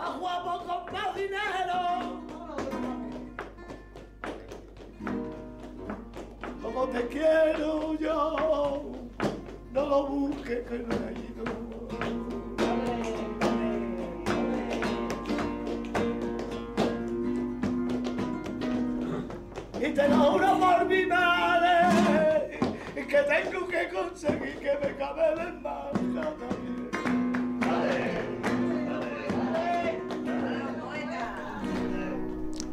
más guapo con más dinero. Como te quiero yo, no lo busques que no he ido. Y te lo juro por mi madre que tengo que conseguir que me cabe la embajada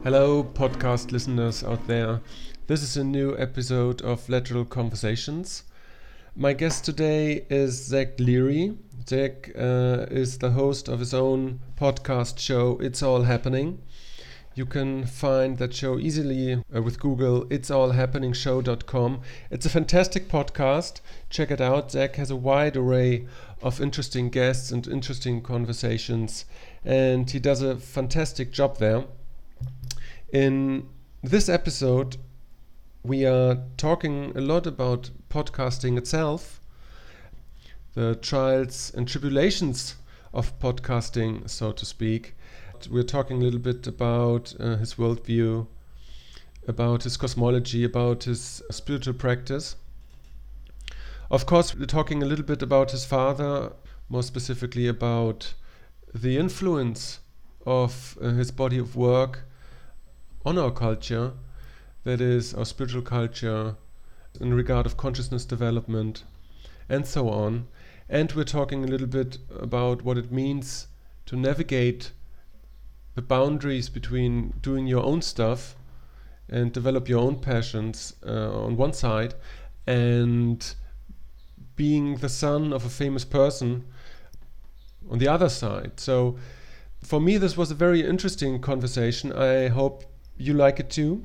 Hello, podcast listeners out there. This is a new episode of Lateral Conversations. My guest today is Zach Leary. Zach uh, is the host of his own podcast show, It's All Happening. You can find that show easily uh, with Google, itsallhappeningshow.com. It's a fantastic podcast. Check it out. Zach has a wide array of interesting guests and interesting conversations, and he does a fantastic job there. In this episode, we are talking a lot about podcasting itself, the trials and tribulations of podcasting, so to speak. We're talking a little bit about uh, his worldview, about his cosmology, about his spiritual practice. Of course, we're talking a little bit about his father, more specifically about the influence of uh, his body of work on our culture, that is, our spiritual culture, in regard of consciousness development, and so on. And we're talking a little bit about what it means to navigate the boundaries between doing your own stuff and develop your own passions uh, on one side and being the son of a famous person on the other side. So for me, this was a very interesting conversation. I hope you like it too.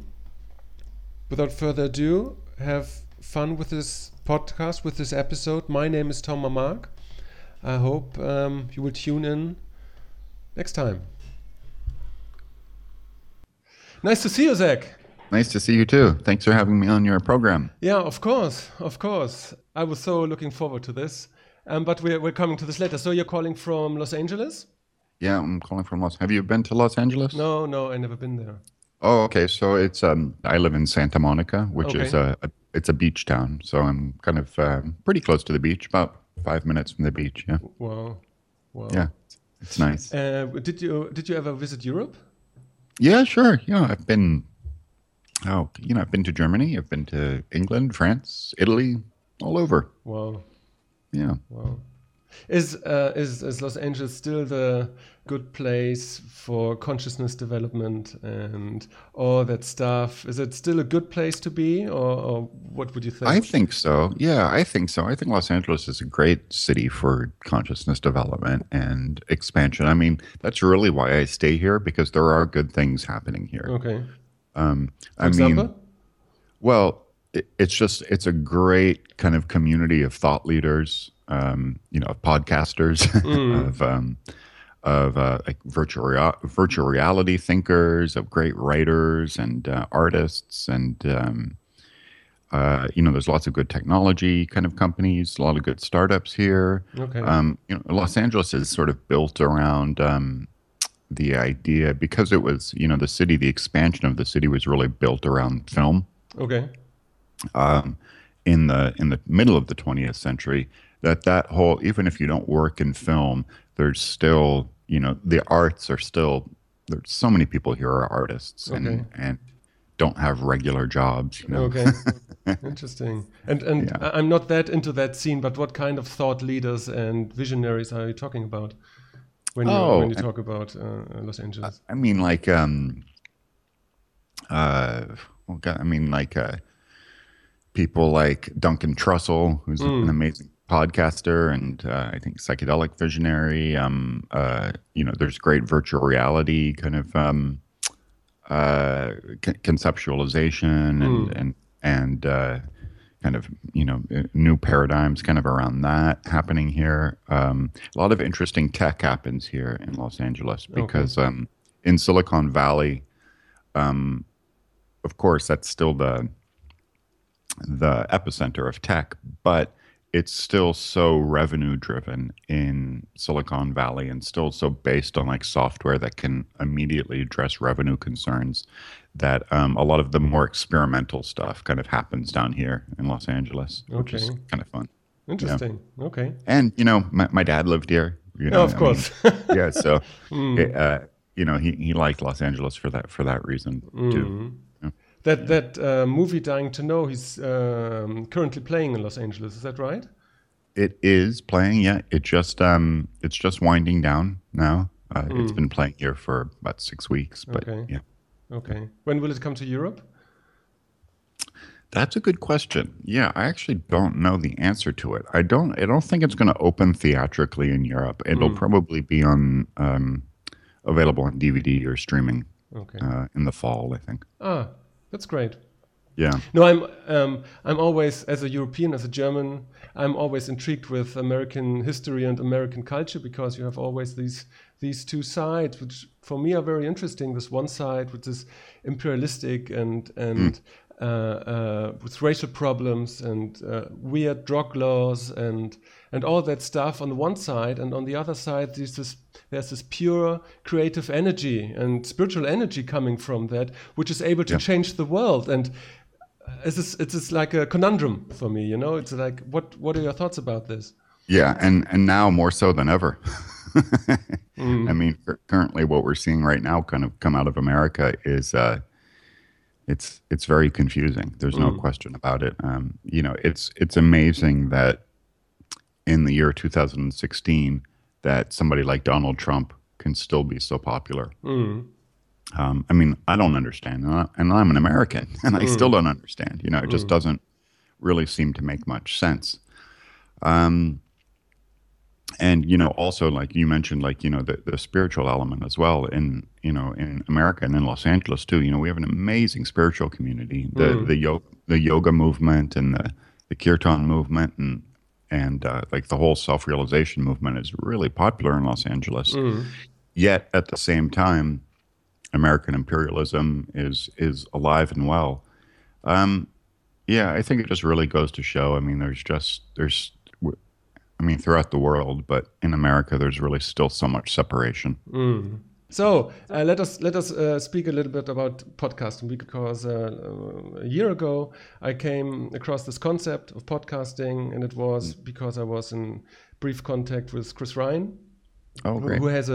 Without further ado, have fun with this podcast, with this episode. My name is Tom Mark. I hope um, you will tune in next time. Nice to see you, Zach. Nice to see you too. Thanks for having me on your program. Yeah, of course, of course. I was so looking forward to this. Um, but we're, we're coming to this later. So you're calling from Los Angeles? Yeah, I'm calling from Los. Have you been to Los Angeles? No, no, I never been there. Oh, okay. So it's um, I live in Santa Monica, which is a, a it's a beach town. So I'm kind of um, pretty close to the beach, about five minutes from the beach. Yeah, Wow, wow. yeah, it's nice. Uh, did you did you ever visit Europe? Yeah, sure. Yeah, I've been. Oh, you know, I've been to Germany. I've been to England, France, Italy, all over. Wow, Yeah. wow. Is uh, is is Los Angeles still the good place for consciousness development and all that stuff? Is it still a good place to be, or, or what would you think? I think so. Yeah, I think so. I think Los Angeles is a great city for consciousness development and expansion. I mean, that's really why I stay here because there are good things happening here. okay. Um, I example. mean, well, it, it's just it's a great kind of community of thought leaders, um, you know, of podcasters, of um, of uh, like virtual rea- virtual reality thinkers, of great writers and uh, artists, and um, uh, you know, there's lots of good technology kind of companies, a lot of good startups here. Okay. Um, you know, Los Angeles is sort of built around um, the idea because it was, you know, the city, the expansion of the city was really built around film okay. um, in the in the middle of the 20th century. That that whole, even if you don't work in film, there's still, you know, the arts are still. There's so many people here are artists and Okay. and don't have regular jobs. You know, Okay. Interesting. And and Yeah. I'm not that into that scene, but what kind of thought leaders and visionaries are you talking about when you Oh, when you talk about uh, Los Angeles? I mean, like, um, uh, well, God, I mean, like, uh, people like Duncan Trussell, who's an amazing podcaster and uh, I think psychedelic visionary. Um, uh, you know, there's great virtual reality kind of um, uh, con- conceptualization and and and uh, kind of you know uh, new paradigms kind of around that happening here. Um, a lot of interesting tech happens here in Los Angeles because um, in Silicon Valley, um, of course, that's still the the epicenter of tech, but it's still so revenue driven in Silicon Valley and still so based on like software that can immediately address revenue concerns that um, a lot of the more experimental stuff kind of happens down here in Los Angeles, which is kind of fun. Interesting. Okay. And you know, my, my dad lived here. You know, Oh, of I course. mean, yeah, so Hmm. it, uh, you know, he, he liked Los Angeles for that for that reason Hmm. too. That that uh, movie Dying to Know, he's um, currently playing in Los Angeles. Is that right? It is playing, yeah. It just um, it's just winding down now. Uh, It's been playing here for about six weeks, but Hmm. Okay. yeah, Okay. When will it come to Europe? that's a good question. Yeah, I actually don't know the answer to it. I don't. I don't think it's going to open theatrically in Europe. It'll Hmm. probably be on um, available on DVD or streaming Okay. uh, in the fall. I think. ah, that's great. Yeah. No, I'm um, I'm always as a European, as a German, I'm always intrigued with American history and American culture because you have always these these two sides, which for me are very interesting. This one side, which is imperialistic and and uh, uh, with racial problems and uh, weird drug laws and and all that stuff on the one side, and on the other side, there's this there's this pure creative energy and spiritual energy coming from that, which is able to Yeah. change the world and it's just, it's just like a conundrum for me, you know. It's like, what what are your thoughts about this? Yeah, and and now more so than ever. I mean, currently, what we're seeing right now, kind of come out of America, is uh, it's it's very confusing. There's no question about it. Um, you know, it's it's amazing that in the year 2016, that somebody like Donald Trump can still be so popular. Um, I mean, I don't understand, and, I, I'm an American, and I still don't understand. You know, it just doesn't really seem to make much sense. Um, and you know, also like you mentioned, like you know, the, the spiritual element as well in you know in America and in Los Angeles too. You know, we have an amazing spiritual community. The the yoga the yoga movement and the the kirtan movement and and uh, like the whole self realization movement is really popular in Los Angeles. Yet at the same time, American imperialism is is alive and well. Um, yeah, I think it just really goes to show. I mean, there's just there's, I mean, throughout the world, but in America, there's really still so much separation. So uh, let us let us uh, speak a little bit about podcasting because uh, a year ago I came across this concept of podcasting, and it was because I was in brief contact with Chris Ryan, Oh, who- who has a,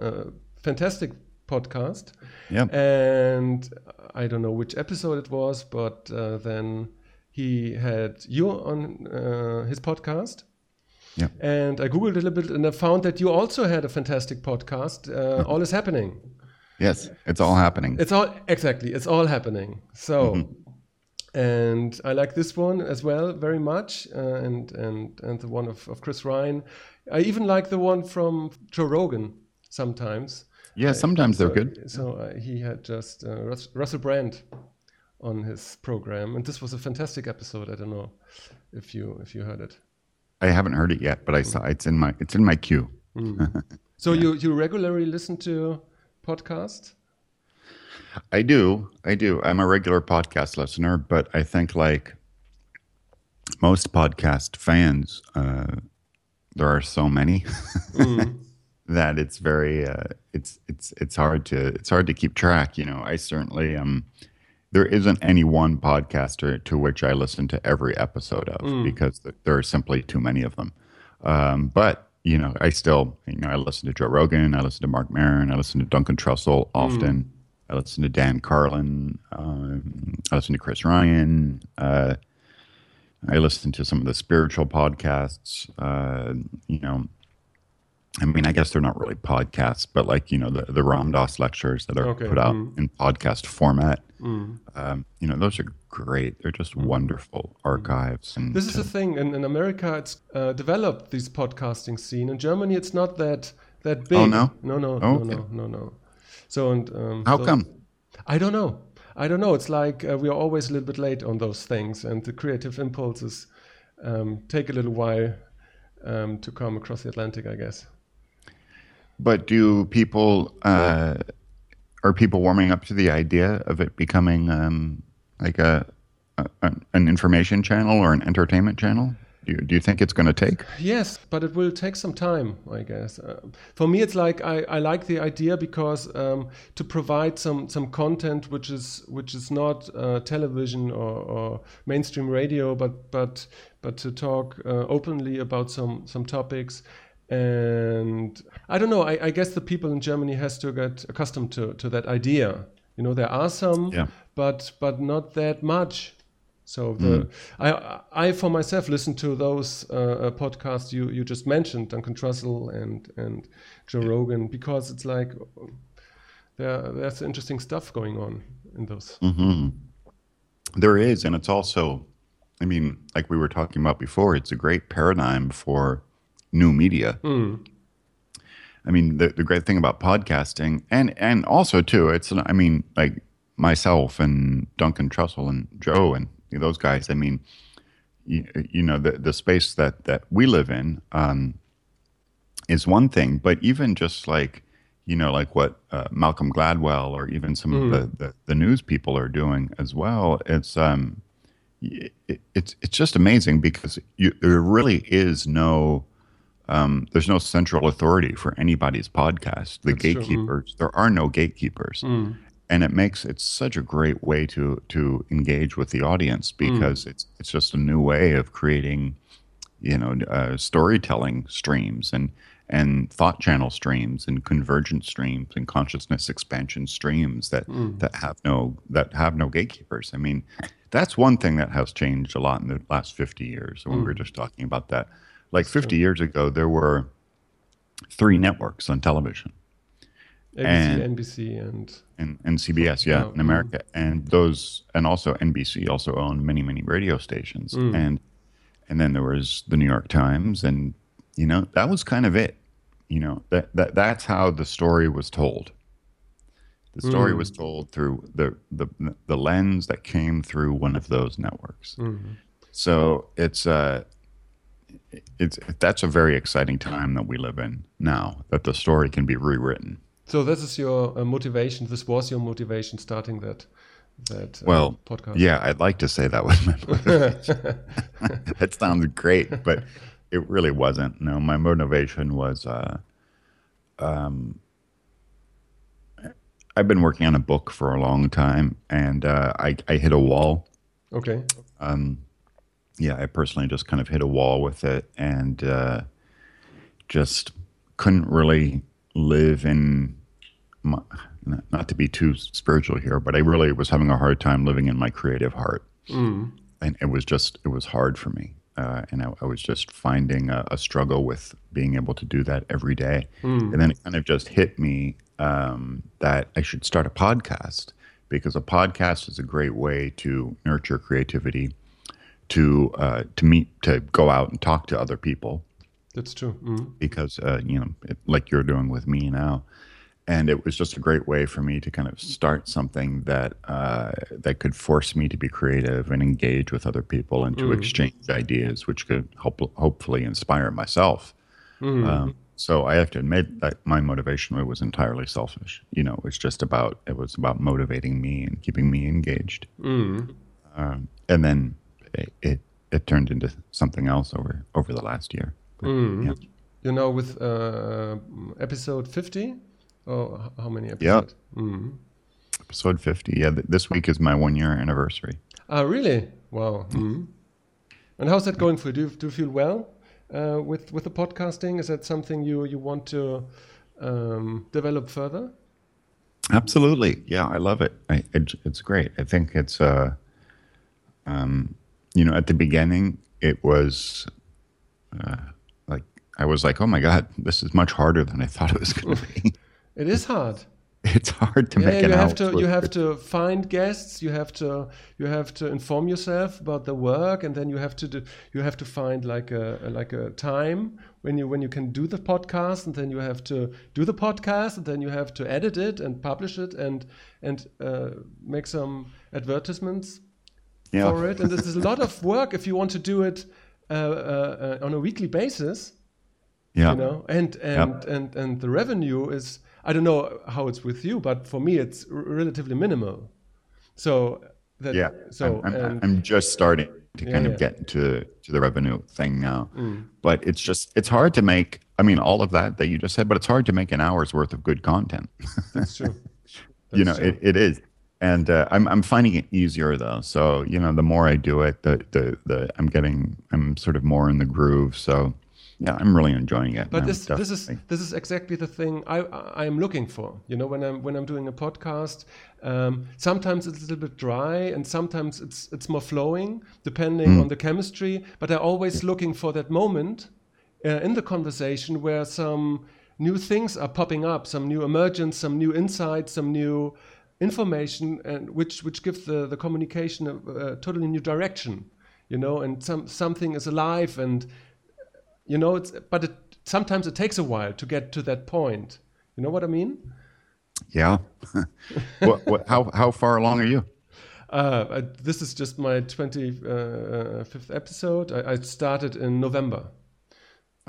a, a fantastic podcast. Yep. And I don't know which episode it was, but uh, then he had you on uh, his podcast. Yep. And I googled a little bit, and I found that you also had a fantastic podcast. Uh, all is happening. Yes, it's all happening. It's all exactly. It's all happening. So, and I like this one as well very much, uh, and and and the one of, of Chris Ryan. I even like the one from Joe Rogan sometimes. yeah, sometimes they're So- good. So uh, he had just uh, Rus- Russell Brand on his program, and this was a fantastic episode. I don't know if you if you heard it. I haven't heard it yet, but I saw it's in my it's in my queue. So you you regularly listen to podcast? I do. I do. I'm a regular podcast listener, but I think like most podcast fans, uh, there are so many that it's very uh, it's it's it's hard to it's hard to keep track. You know, I certainly um there isn't any one podcaster to which I listen to every episode of because there are simply too many of them. Um, but you know, I still, you know, I listen to Joe Rogan, I listen to Marc Maron, I listen to Duncan Trussell often. I listen to Dan Carlin. Um, I listen to Chris Ryan. Uh, I listen to some of the spiritual podcasts. Uh, you know, I mean, I guess they're not really podcasts, but like you know, the the Ram Dass lectures that are Okay, put out mm. in podcast format. Um, you know, those are great. They're just wonderful archives. And This is the thing. In, in America, it's uh, developed this podcasting scene. In Germany, it's not that that big. Oh, no? no, no, Oh, no, okay. no, no, no. So and um, how so- come? I don't know. I don't know. It's like uh, we are always a little bit late on those things, and the creative impulses um, take a little while um, to come across the Atlantic, I guess. But do people uh, are people warming up to the idea of it becoming um, like a, a an information channel or an entertainment channel? Do you, do you think it's going to take? Yes, but it will take some time, I guess. Uh, for me, it's like I, I like the idea because um, to provide some, some content which is which is not uh, television or, or, mainstream radio, but but but to talk uh, openly about some some topics. And I don't know. I, I, guess the people in Germany has to get accustomed to, to that idea. You know, there are some, yeah. but but not that much so the mm. I I for myself listen to those uh, uh, podcasts you you just mentioned, Duncan Trussell and and Joe Rogan, because it's like there there's interesting stuff going on in those. Mm-hmm. There is, and it's also, I mean, like we were talking about before, it's a great paradigm for new media. Mm. I mean, the, the great thing about podcasting, and and also too, it's I mean, like myself and Duncan Trussell and Joe and those guys. I mean, you, you know, the the space that that we live in um, is one thing, but even just like you know, like what uh, Malcolm Gladwell or even some mm. of the, the, the news people are doing as well. It's um, it, it's it's just amazing because you, there really is no um, there's no central authority for anybody's podcast. The That's gatekeepers, true. there are no gatekeepers. Mm and it makes it such a great way to to engage with the audience hmm. because mm. it's it's just a new way of creating you know uh, storytelling streams and and thought channel streams and convergent streams and consciousness expansion streams that mm. that have no that have no gatekeepers i mean that's one thing that has changed a lot in the last 50 years when mm. we were hmm. just talking about that like 50 years ago there were three networks on television ABC, and, NBC, and and, and CBS, yeah, oh, in America, mm. and those, and also NBC also owned many many radio stations, mm. and and then there was the New York Times, and you know that was kind of it, you know that that that's how the story was told. The story mm. was told through the, the the lens that came through one of those networks. Mm-hmm. So it's uh it's that's a very exciting time that we live in now that the story can be rewritten so this is your uh, motivation. This was your motivation starting that that uh, well podcast. Yeah, I'd like to say that was my motivation. that sounds great, but it really wasn't. No, my motivation was. Uh, um, I've been working on a book for a long time, and uh, I, I hit a wall. Okay. Um, yeah, I personally just kind of hit a wall with it, and uh, just couldn't really live in my, not to be too spiritual here, but I really was having a hard time living in my creative heart. Mm. And it was just, it was hard for me. Uh, and I, I, was just finding a, a, struggle with being able to do that every day. Mm. And then it kind of just hit me um, that I should start a podcast because a podcast is a great way to nurture creativity, to uh, to meet, to go out and talk to other people. That's true. Mm. Because uh, you know, it, like you're doing with me now, and it was just a great way for me to kind of start something that uh, that could force me to be creative and engage with other people and to mm. exchange ideas, which could help, hopefully inspire myself. Mm. Um, so I have to admit that my motivation was entirely selfish. You know, it was just about it was about motivating me and keeping me engaged. Mm. Um, and then it, it, it turned into something else over over the last year. But, mm. yeah. You know, with uh, episode fifty Oh, how many episodes? Yeah. Mm-hmm. Episode 50. Yeah, th- this week is my one year anniversary. Ah, really? Wow. Mm-hmm. And how's that going for you? Do you, do you feel well uh, with with the podcasting? Is that something you you want to um, develop further? Absolutely. Yeah, I love it. I, it it's great. I think it's uh, um, you know, at the beginning, it was uh, like I was like, oh my god, this is much harder than I thought it was going to be. It is hard. It's hard to yeah, make you have to you have to find guests. You have to you have to inform yourself about the work, and then you have to do, you have to find like a, a like a time when you when you can do the podcast, and then you have to do the podcast, and then you have to edit it and publish it and and uh, make some advertisements yeah. for it. And this is a lot of work if you want to do it uh, uh, uh on a weekly basis. Yeah. You know, and and and and the revenue is I don't know how it's with you, but for me, it's relatively minimal. So that, yeah, so I'm, I'm, I'm, just starting to Yeah, kind yeah. of get to to the revenue thing now. Mm. But it's just it's hard to make. I mean, all of that that you just said, but it's hard to make an hour's worth of good content. That's true. you know, true. it, it is. And uh, I'm I'm finding it easier though. So you know, the more I do it, the the the I'm getting I'm sort of more in the groove. So yeah, I'm really enjoying it. but this this is this is exactly the thing I I am looking for. You know, when I'm when I'm doing a podcast, um, sometimes it's a little bit dry, and sometimes it's it's more flowing, depending Hmm. on the chemistry. But I'm always looking for that moment uh, in the conversation where some new things are popping up, some new emergence, some new insights, some new information, and which which gives the the communication a, a totally new direction. You know, and some something is alive and you know it's but it sometimes it takes a while to get to that point you know what i mean yeah. what, what, how how far along are you? uh, I, this is just my 25th episode I, I started in november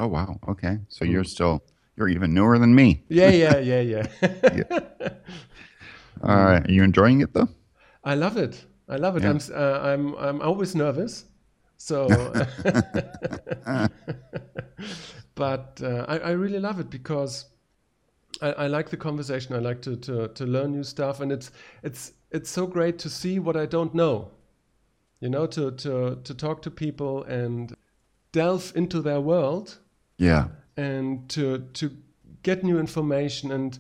Oh wow. Okay. So you're still you're even newer than me. yeah yeah yeah yeah All right. Are you enjoying it though? i love it i love it Yeah. i'm uh, i'm i'm always nervous so but uh, I, I really love it because I, I like the conversation. I like to, to, to learn new stuff, and it's it's it's so great to see what I don't know. You know, to to to talk to people and delve into their world Yeah. and to to get new information and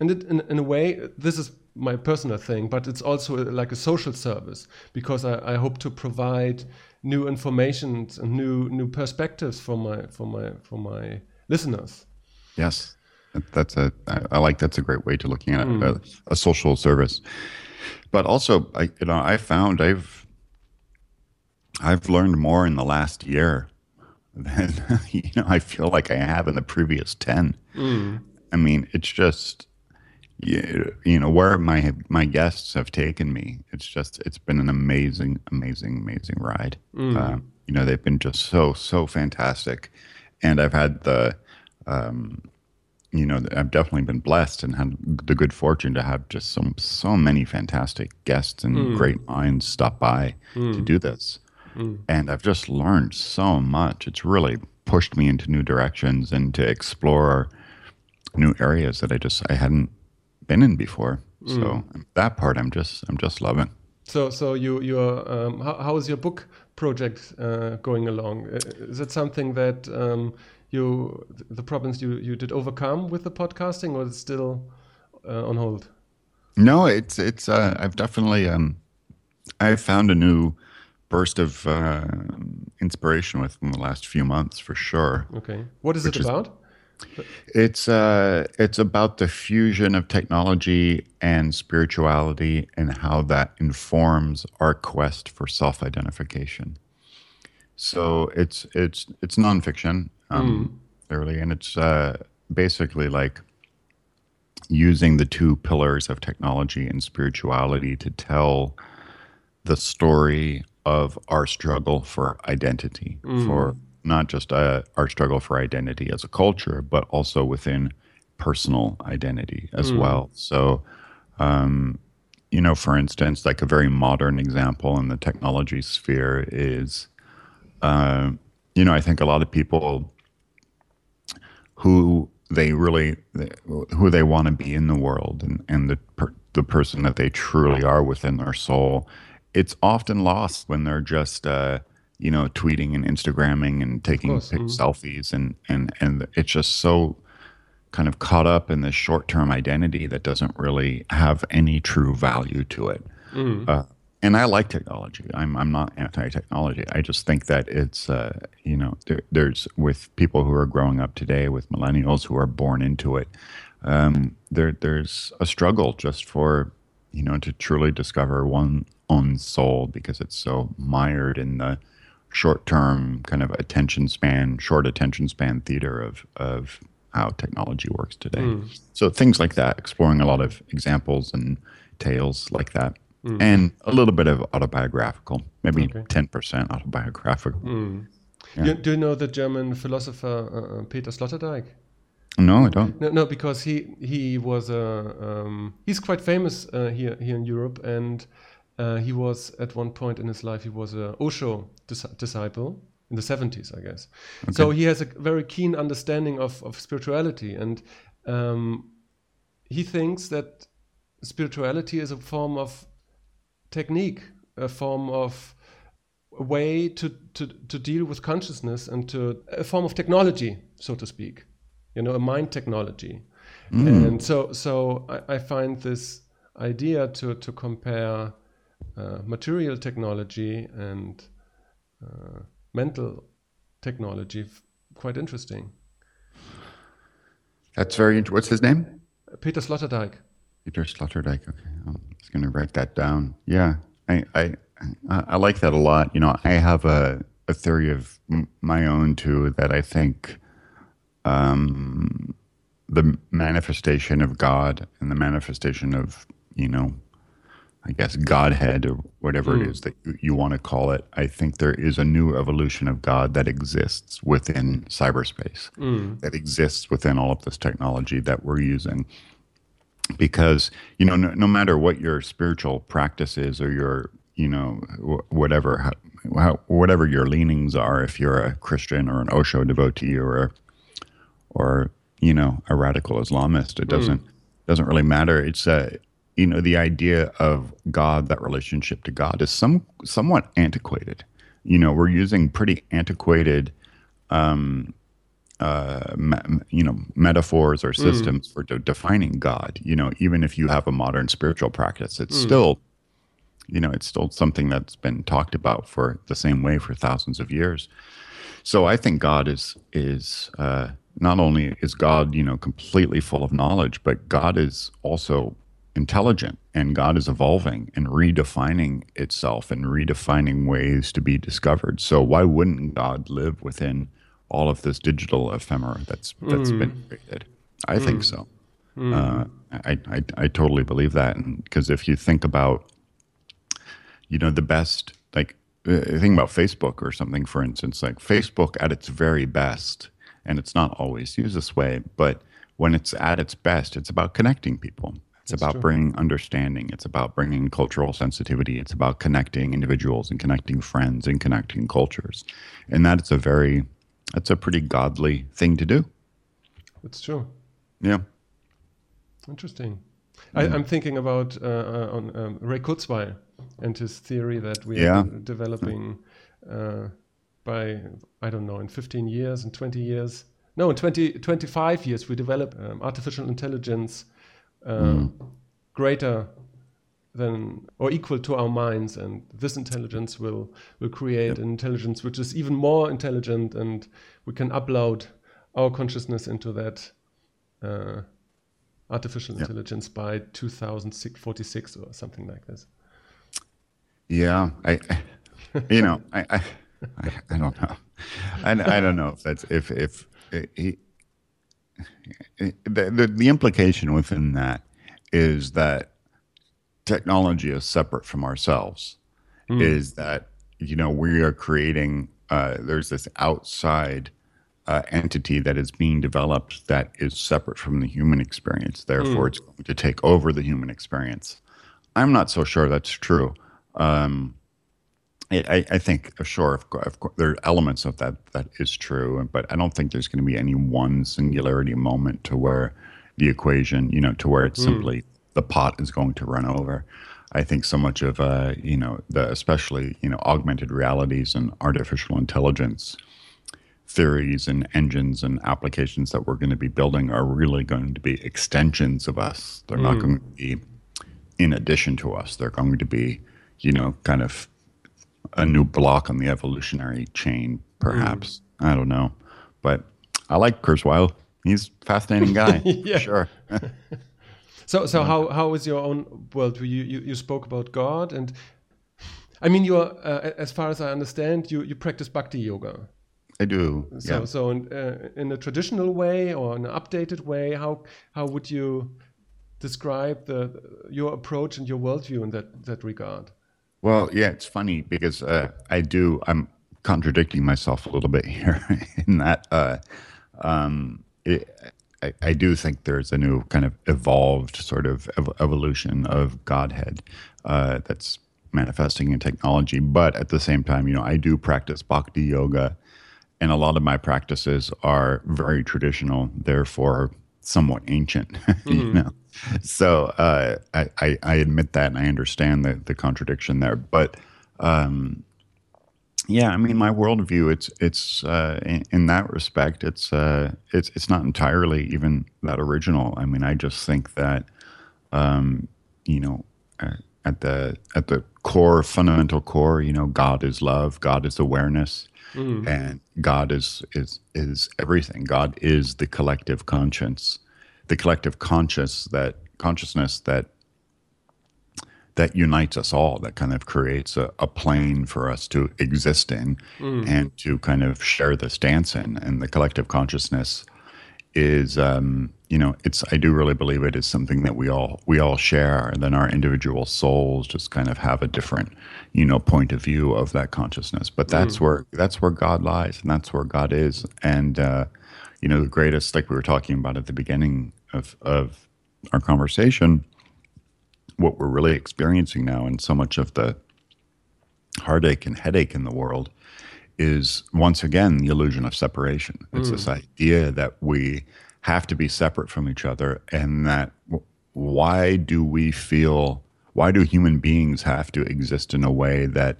and it, in, in a way this is my personal thing but it's also like a social service because I, I hope to provide new information and new new perspectives for my for my for my listeners Yes, that's a. I I like that's a great way to looking at it, a, a social service. But also, I you know I found I've I've learned more in the last year than you know I feel like I have in the previous ten. Hmm. I mean, it's just you, you know where my my guests have taken me. It's just it's been an amazing, amazing, amazing ride. Um, you know, they've been just so so fantastic, and I've had the um, you know, I've definitely been blessed and had the good fortune to have just some so many fantastic guests and great minds stop by to do this. And I've just learned so much. It's really pushed me into new directions and to explore new areas that I just I hadn't been in before. So that part I'm just I'm just loving. so so you you're um, how, how is your book project uh, going along is it something that um, you the problems you you did overcome with the podcasting or is it still uh, on hold No, it's it's uh, I've definitely um I've found a new burst of uh, inspiration within the last few months for sure. okay what is it it is- about It's uh it's about the fusion of technology and spirituality and how that informs our quest for self-identification. So it's it's it's nonfiction, um, clearly, and it's uh, basically like using the two pillars of technology and spirituality to tell the story of our struggle for identity, for not just uh, our struggle for identity as a culture, but also within personal identity as well. So, um, you know, for instance, like a very modern example in the technology sphere is, uh, you know, I think a lot of people who they really who they want to be in the world and, and the per, the person that they truly are within their soul it's often lost when they're just uh, you know tweeting and instagramming and taking pic- selfies and and and it's just so kind of caught up in this short-term identity that doesn't really have any true value to it uh, and I like technology. I'm I'm not anti-technology. I just think that it's uh, you know there, there's with people who are growing up today, with millennials who are born into it. Um, there there's a struggle just for you know to truly discover one own soul because it's so mired in the short-term kind of attention span, short attention span theater of of how technology works today. So things like that, exploring a lot of examples and tales like that and a little bit of autobiographical, maybe Okay. ten percent autobiographical. you, do you know the german philosopher uh, uh, peter sloterdijk No, I don't. No, no, because he he was a um, he's quite famous uh, here here in Europe, and Uh, he was at one point in his life he was a Osho dis- disciple in the 70s, I guess. Okay. So he has a very keen understanding of, of spirituality, and um, he thinks that spirituality is a form of technique, a form of a way to, to, to deal with consciousness and to a form of technology, so to speak, you know, a mind technology. Mm. And so, so I, I, find this idea to, to compare uh, material technology and uh, mental technology quite interesting. That's very. Interesting. What's his name? Peter Sloterdijk. Peter Sloterdijk. Okay, I'm just going to write that down. Yeah, I, I I like that a lot. You know, I have a a theory of my own too that I think um, the manifestation of God and the manifestation of you know I guess, Godhead or whatever mm. it hmm. that you, you want to call it. I think there is a new evolution of God that exists within cyberspace, mm. that exists within all of this technology that we're using. Because, you know, no, no matter what your spiritual practice is or your, you know, whatever, how, whatever your leanings are, if you're a Christian or an Osho devotee or, a, or, you know, a radical Islamist, it hmm. doesn't, mm. doesn't really matter. It's a, you know the idea of god that relationship to god is some somewhat antiquated you know we're using pretty antiquated um uh me, you know metaphors or mm. systems mm. for de- defining god you know even if you have a modern spiritual practice it's mm. still you know it's still something that's been talked about for the same way for thousands of years so i think god is is uh not only is god you know completely full of knowledge but god is also intelligent and God is evolving and redefining itself and redefining ways to be discovered. So why wouldn't God live within all of this digital ephemera that's that's mm. been created? I mm. think so. Mm. Uh, I, I I totally believe that, because if you think about, you know, the best like uh, think about Facebook or something, for instance, like Facebook at its very best, and it's not always used this way, but when it's at its best, it's about connecting people it's That's about true. bringing understanding. It's about bringing cultural sensitivity. It's about connecting individuals and connecting friends and connecting cultures. And that's a very, that's a pretty godly thing to do. That's true. Yeah. Interesting. I, am thinking about uh, uh, on um, Ray Kurzweil and his theory that we yeah. are developing uh, by I don't know in 15 years and 20 years. No, in 20, 25 years we develop um, artificial intelligence mm. greater than or equal to our minds and this intelligence will will create yep. an intelligence which is even more intelligent and we can upload our consciousness into that uh, artificial yep. intelligence by 2046 or something like this yeah i, you know I, I i don't know I, I don't know if that's if if he, the, the, the implication within that is that technology is separate from ourselves. Mm. Is that you know we are creating uh, there's this outside uh, entity that is being developed that is separate from the human experience. Therefore, mm. it's going to take over the human experience. I'm not so sure that's true. Um, I, I, think, uh, sure, of course, of course, there are elements of that that is true, but I don't think there's going to be any one singularity moment to where the equation, you know, to where it's mm. simply the pot is going to run over. I think so much of, uh, you know, the especially you know augmented realities and artificial intelligence theories and engines and applications that we're going to be building are really going to be extensions of us. They're mm. not going to be in addition to us. They're going to be, you know, kind of a new block on the evolutionary chain, perhaps. Mm. I don't know, but I like Kurzweil. He's a fascinating guy. yeah. Sure. so, so how how is your own world? You, you you spoke about God, and I mean, you are uh, as far as I understand, you you practice Bhakti yoga. I do. So, yeah. so in, uh, in a traditional way or an updated way, how how would you describe the your approach and your worldview in that that regard? Well, yeah, it's funny because uh, I do. I'm contradicting myself a little bit here in that uh, um, it, I, I, do think there's a new kind of evolved sort of ev- evolution of Godhead uh, that's manifesting in technology. But at the same time, you know, I do practice bhakti yoga, and a lot of my practices are very traditional, therefore somewhat ancient. Mm. you know, so uh, I, I, I admit that, and I understand the the contradiction there. But um, yeah, I mean, my worldview it's it's uh, in, in, that respect, it's uh, it's it's not entirely even that original. I mean, I just think that um, you know. Uh, at the at the core fundamental core you know god is love god is awareness mm. and god is is is everything god is the collective conscience the collective conscious that consciousness that that unites us all that kind of creates a, a plane for us to exist in mm. and to kind of share this dance in and the collective consciousness is um, you know it's i do really believe it is something that we all we all share and then our individual souls just kind of have a different you know point of view of that consciousness but that's mm. where that's where god lies and that's where god is and uh, you know the greatest like we were talking about at the beginning of of our conversation what we're really experiencing now and so much of the heartache and headache in the world is once again the illusion of separation. It's mm. this idea that we have to be separate from each other and that why do we feel why do human beings have to exist in a way that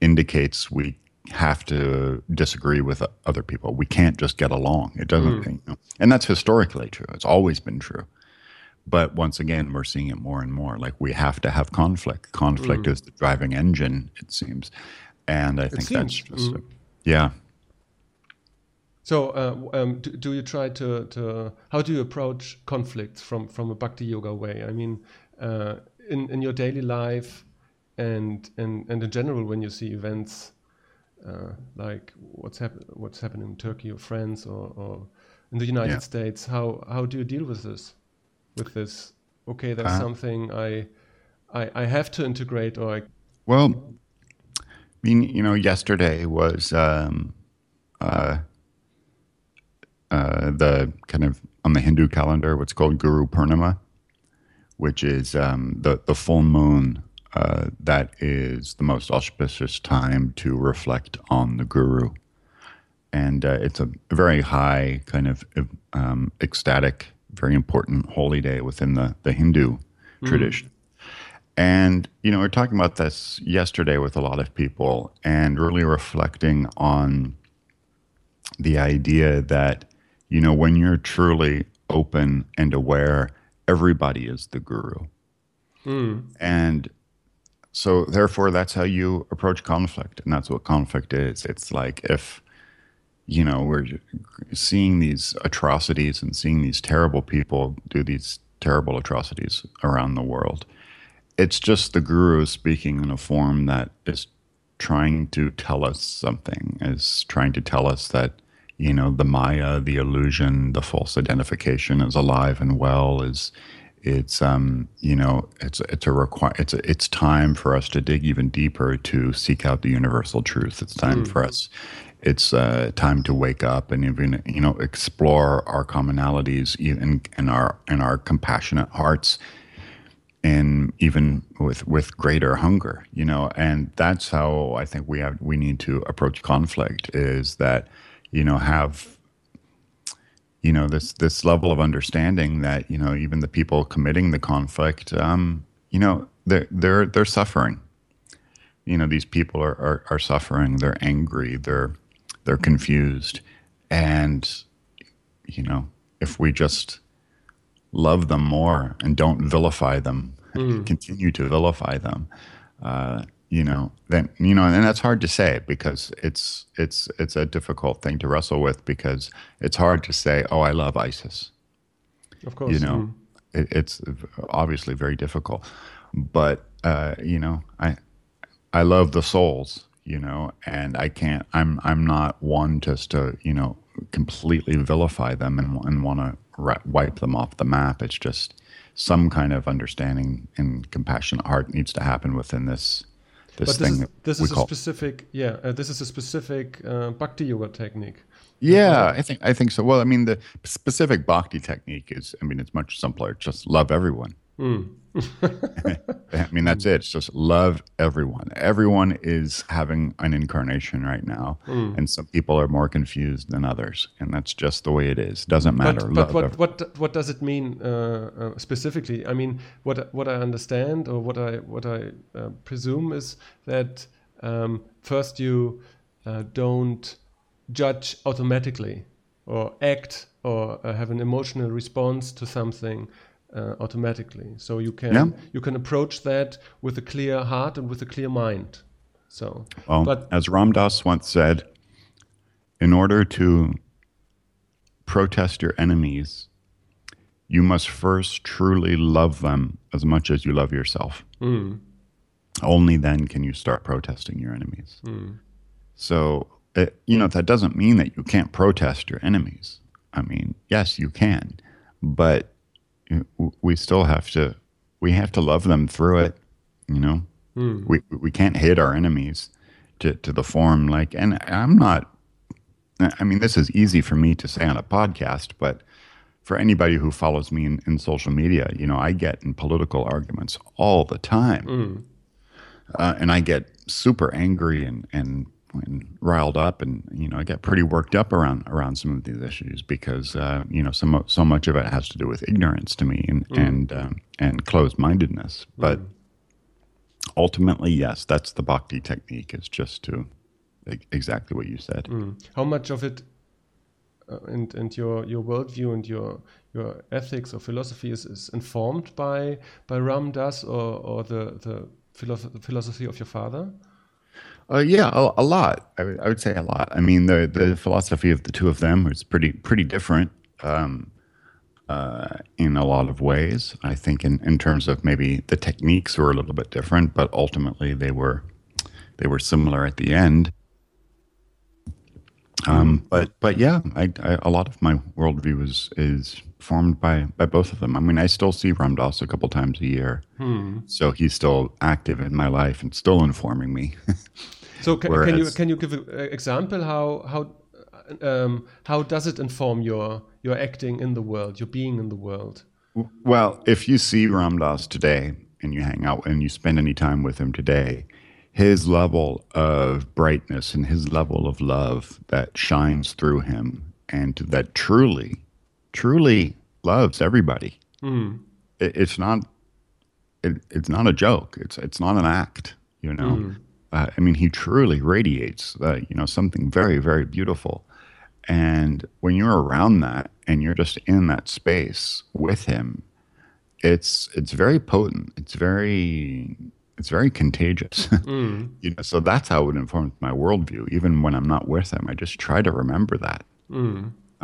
indicates we have to disagree with other people. We can't just get along. It doesn't mm. you know, and that's historically true. It's always been true. But once again we're seeing it more and more. Like we have to have conflict. Conflict mm. is the driving engine it seems. And i think that's just mm. yeah. So, uh, um, do, do, you try to, to how do you approach conflicts from from a bhakti yoga way? I mean, uh, in in your daily life, and and and in general when you see events uh, like what's happen what's happening in Turkey or France or, or in the United yeah. States, how how do you deal with this? With this, okay, that's uh-huh. something I, I I have to integrate or I. Well, I mean, you know, yesterday was. Um, uh, uh, the kind of on the Hindu calendar, what's called Guru Purnima, which is um, the the full moon. Uh, that is the most auspicious time to reflect on the guru, and uh, it's a very high kind of um, ecstatic, very important holy day within the the Hindu mm. tradition. And you know, we are talking about this yesterday with a lot of people, and really reflecting on the idea that you know, when you're truly open and aware, everybody is the guru. Hmm. And so, therefore, that's how you approach conflict. And that's what conflict is. It's like if, you know, we're seeing these atrocities and seeing these terrible people do these terrible atrocities around the world. It's just the guru speaking in a form that is trying to tell us something, is trying to tell us that you know the maya the illusion the false identification is alive and well is it's um you know it's it's a require it's a, it's time for us to dig even deeper to seek out the universal truth it's time mm. for us it's uh, time to wake up and even you know explore our commonalities even in our in our compassionate hearts and even with with greater hunger you know and that's how i think we have we need to approach conflict is that you know, have you know this this level of understanding that you know even the people committing the conflict, um, you know, they're they're they're suffering. You know, these people are, are are suffering. They're angry. They're they're confused, and you know, if we just love them more and don't vilify them, mm. continue to vilify them, uh, you know then you know and that's hard to say because it's it's it's a difficult thing to wrestle with because it's hard to say oh i love isis. Of course you know mm. it, it's obviously very difficult. But uh, you know i i love the souls you know and i can't i'm i'm not one just to you know completely vilify them and, and want to wipe them off the map. It's just some kind of understanding and compassionate heart needs to happen within this this but thing. This is, this is a specific, yeah. Uh, this is a specific uh, bhakti yoga technique. Yeah, I think I think so. Well, I mean, the specific bhakti technique is, I mean, it's much simpler. Just love everyone. I mean, that's it. It's just love everyone. Everyone is having an incarnation right now, and some people are more confused than others, and that's just the way it is. Doesn't matter. But, but what, what what does it mean uh, uh, specifically? I mean, what what I understand or what I what I uh, presume is that um, first you uh, don't judge automatically or act or uh, have an emotional response to something uh, automatically. So you can Yeah. you can approach that with a clear heart and with a clear mind. So, Well, but as Ram Dass once said, in order to protest your enemies, you must first truly love them as much as you love yourself. Mm. Only then can you start protesting your enemies. Mm. So, it, you know, that doesn't mean that you can't protest your enemies. I mean, yes, you can, but we still have to, we have to love them through it, you know? We, we can't hate our enemies to, to the form like, and I'm not, I mean, this is easy for me to say on a podcast, but for anybody who follows me in, in social media, you know, I get in political arguments all the time. Uh, and I get super angry and, and, and riled up and, you know, I get pretty worked up around, around some of these issues because, uh, you know, so, so much of it has to do with ignorance to me and, and, um, and closed mindedness. But ultimately, yes, that's the bhakti technique is just to e- exactly what you said. how much of it uh, and and your your worldview and your your ethics or philosophy is, is informed by by Ram Dass or or the the philosophy of your father? Uh, yeah, a, a lot. I would- would say a lot. I mean, the the philosophy of the two of them is pretty pretty different um, uh, in a lot of ways. I think in, in terms of maybe the techniques were a little bit different, but ultimately they were they were similar at the end. Um, but but yeah, I, I, a lot of my worldview is is formed by by both of them. I mean, I still see Ram Dass a couple times a year, so he's still active in my life and still informing me. So ca- can you can you give an example how how um, how does it inform your your acting in the world, your being in the world? Well, if you see Ram Dass today and you hang out and you spend any time with him today, his level of brightness and his level of love that shines through him and that truly, truly loves everybody. It, it's not. It, it's not a joke. It's it's not an act. You know. Uh, I mean, he truly radiates. Uh, you know, something very very beautiful. And when you're around that and you're just in that space with him, it's it's very potent. It's very it's very contagious. you know, so that's how it informs my worldview. Even when I'm not with him, I just try to remember that.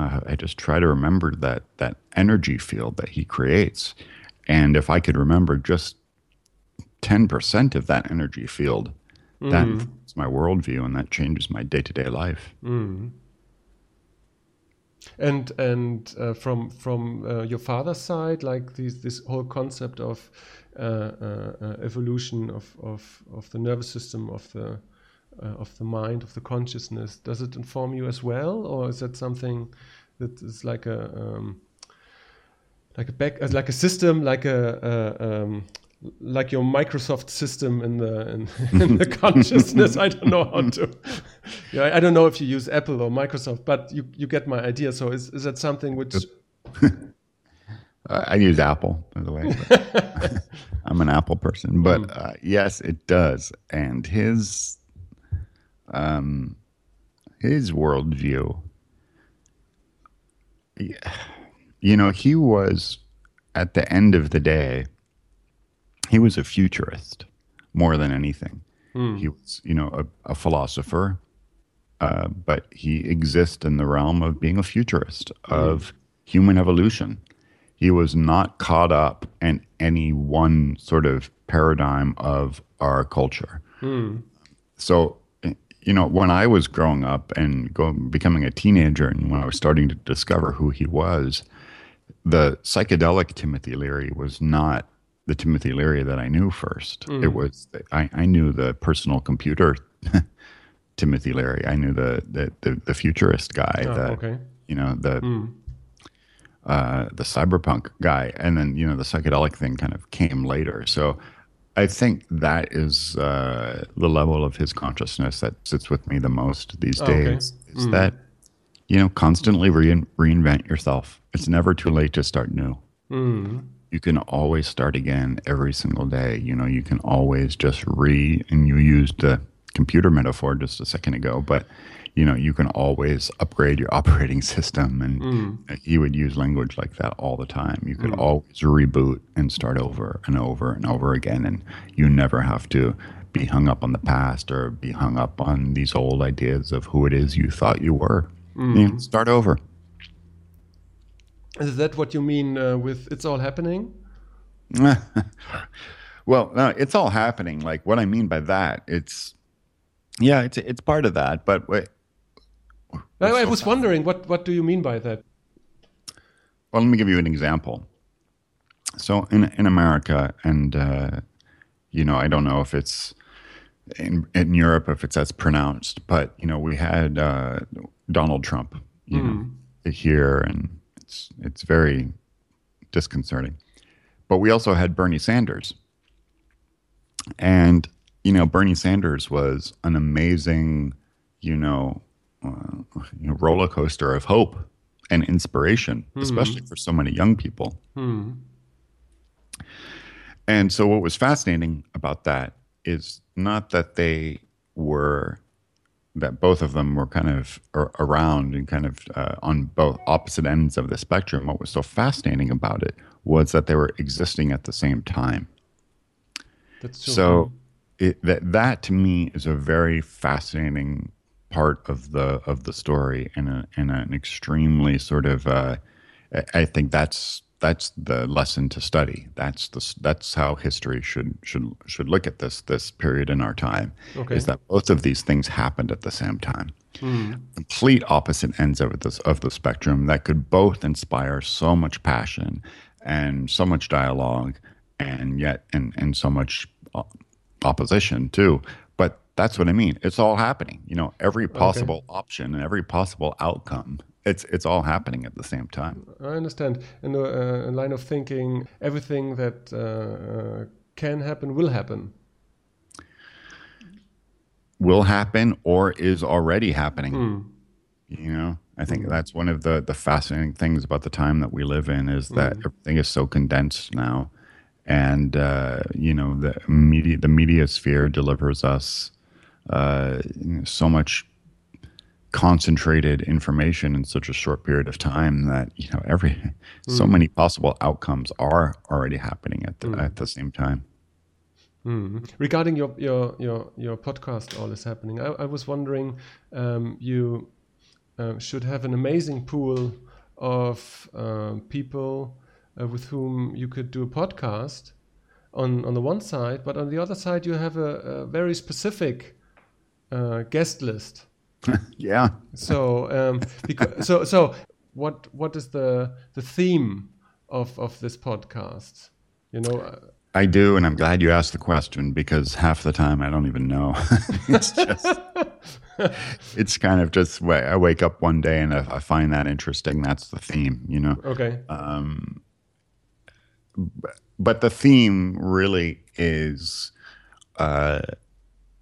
Uh, I just try to remember that that energy field that he creates, and if I could remember just ten percent of that energy field, that informs my worldview, and that changes my day to day life. And and uh, from from uh, your father's side, like this this whole concept of uh, uh, uh, evolution of, of of the nervous system of the uh, of the mind of the consciousness, does it inform you as well, or is that something that is like a um, like a back uh, like a system, like a, a um, like your Microsoft system in the in, in the consciousness. I don't know how to. Yeah, I- I don't know if you use Apple or Microsoft, but you you get my idea. So is is that something which Uh, I use Apple, by the way. I'm an Apple person, but uh, yes, it does. And his, um, his worldview, you know, he was at the end of the day, he was a futurist more than anything. He was, you know, a, a philosopher, uh, but he exists in the realm of being a futurist of human evolution. He was not caught up in any one sort of paradigm of our culture. So, eh, you know, when I was growing up and becoming a teenager, and when I was starting to discover who he was, the psychedelic Timothy Leary was not the Timothy Leary that I knew first. It was I, I knew the personal computer Timothy Leary. I knew the the the, the futurist guy. Oh, the, okay. You know the uh, the cyberpunk guy, and then you know the psychedelic thing kind of came later. So I think that is uh, the level of his consciousness that sits with me the most these Oh, okay. days. Is that you know constantly rein reinvent yourself. It's never too late to start new. You can always start again every single day. You know, you can always just re and you used the computer metaphor just a second ago, but you know, you can always upgrade your operating system and mm. he would use language like that all the time. You could mm. always reboot and start over and over and over again and you never have to be hung up on the past or be hung up on these old ideas of who it is you thought you were. Mm. You know, start over. Is that what you mean uh, with "It's all happening"? well, no, it's all happening. Like what I mean by that, it's yeah, it's it's part of that. But wait, I, I was wondering what what do you mean by that? well, let me give you an example. So in in America, and uh, you know, I don't know if it's in in Europe if it's as pronounced, but you know, we had uh, Donald Trump, you know, here, and it's it's very disconcerting. But we also had Bernie Sanders, and you know, Bernie Sanders was an amazing, you know, uh, you know roller coaster of hope and inspiration, especially for so many young people. And so, what was fascinating about that is not that they were, that both of them were kind of around and kind of uh, on both opposite ends of the spectrum. What was so fascinating about it was that they were existing at the same time. That's true. So it, that that to me is a very fascinating part of the of the story and a, and an extremely sort of uh, I- think that's that's the lesson to study. That's the that's how history should should should look at this this period in our time. Okay. Is that both of these things happened at the same time? Complete opposite ends of this of the spectrum that could both inspire so much passion and so much dialogue, and yet and and so much uh, opposition too. But that's what I mean. It's all happening. You know, every possible option and every possible outcome. It's it's all happening at the same time. I understand. In a, uh, line of thinking, everything that uh, uh, can happen will happen. Will happen or is already happening. You know, I think that's one of the the fascinating things about the time that we live in is that everything is so condensed now, and uh, you know the media the media sphere delivers us uh, so much concentrated information in such a short period of time that you know every so many possible outcomes are already happening at the at the same time. Mhm. Regarding your, your your your podcast, all is happening. I, I was wondering, um, you uh, should have an amazing pool of um, people uh, with whom you could do a podcast. On on the one side, but on the other side, you have a, a very specific uh, guest list. Yeah. So um, because, so so what what is the the theme of of this podcast? You know. Uh, I do, and I'm glad you asked the question because half the time I don't even know. it's just, it's kind of just I wake up one day and if I find that interesting, that's the theme, you know. okay. But the theme really is uh,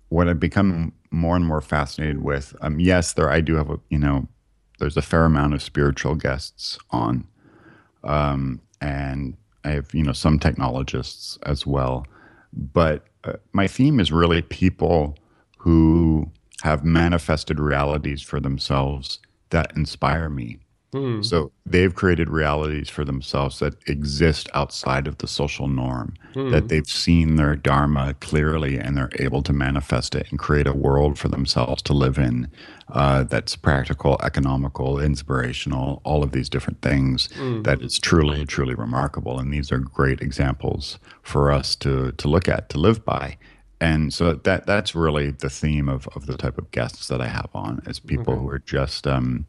what I've become more and more fascinated with. Um, yes, there I do have a you know, there's a fair amount of spiritual guests on, um, and I have you know some technologists as well. But uh, my theme is really people who have manifested realities for themselves that inspire me. So they've created realities for themselves that exist outside of the social norm, that they've seen their dharma clearly and they're able to manifest it and create a world for themselves to live in uh, that's practical, economical, inspirational, all of these different things that is truly, truly remarkable. And these are great examples for us to, to look at, to live by. And so that that's really the theme of, of the type of guests that I have on is people who are just um,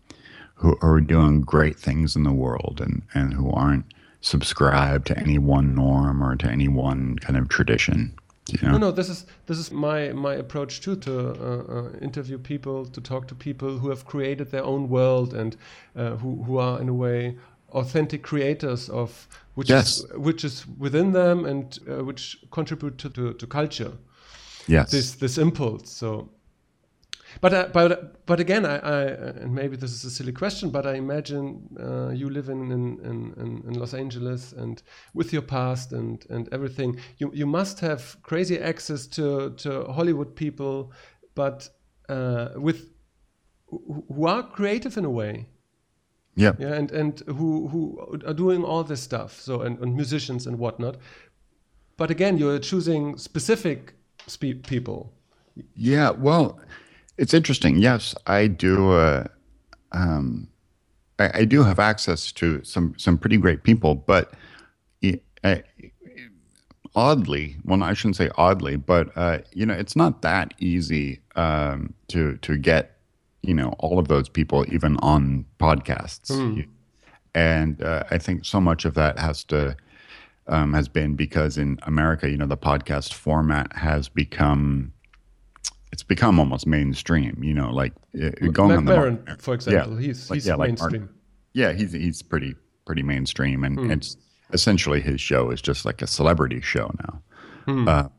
who are doing great things in the world and, and who aren't subscribed to any one norm or to any one kind of tradition. You know? No, no. This is this is my my approach too to uh, uh, interview people, to talk to people who have created their own world and uh, who who are in a way authentic creators of which Yes. is, which is within them and uh, which contribute to, to, to culture Yes. this this impulse so but uh, but but again I, I and maybe this is a silly question but I imagine uh, you live in in, in in Los Angeles and with your past and and everything you you must have crazy access to to Hollywood people but uh, with who are creative in a way. Yeah. yeah and and who who are doing all this stuff so and, and musicians and whatnot. But again you're choosing specific spe- people. Yeah, well, it's interesting. Yes, I do. Uh, um, I, I do have access to some some pretty great people, but i- oddly, well, I shouldn't say oddly, but uh, you know, it's not that easy um, to to get you know all of those people even on podcasts. You- And uh, I think so much of that has to um, has been because in America, you know, the podcast format has become it's become almost mainstream. You know, like uh, going Mac on the Maron, Marc- for example, yeah, he's like- he's yeah, like mainstream. yeah, he's he's pretty pretty mainstream, and it's essentially his show is just like a celebrity show now, uh,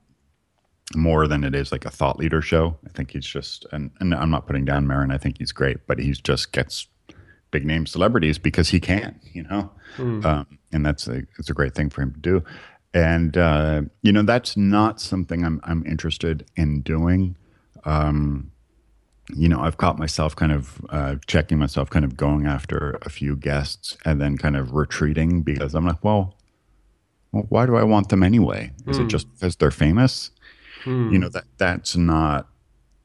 more than it is like a thought leader show. I think he's just and and I'm not putting down Maron. I think he's great, but he's just gets big name celebrities because he can, you know, um, and that's a it's a great thing for him to do. And uh, you know that's not something I'm I'm interested in doing you know, I've caught myself kind of uh, checking myself, kind of going after a few guests and then kind of retreating because I'm like, well, well why do I want them anyway? Is it just because they're famous? You know, that that's not.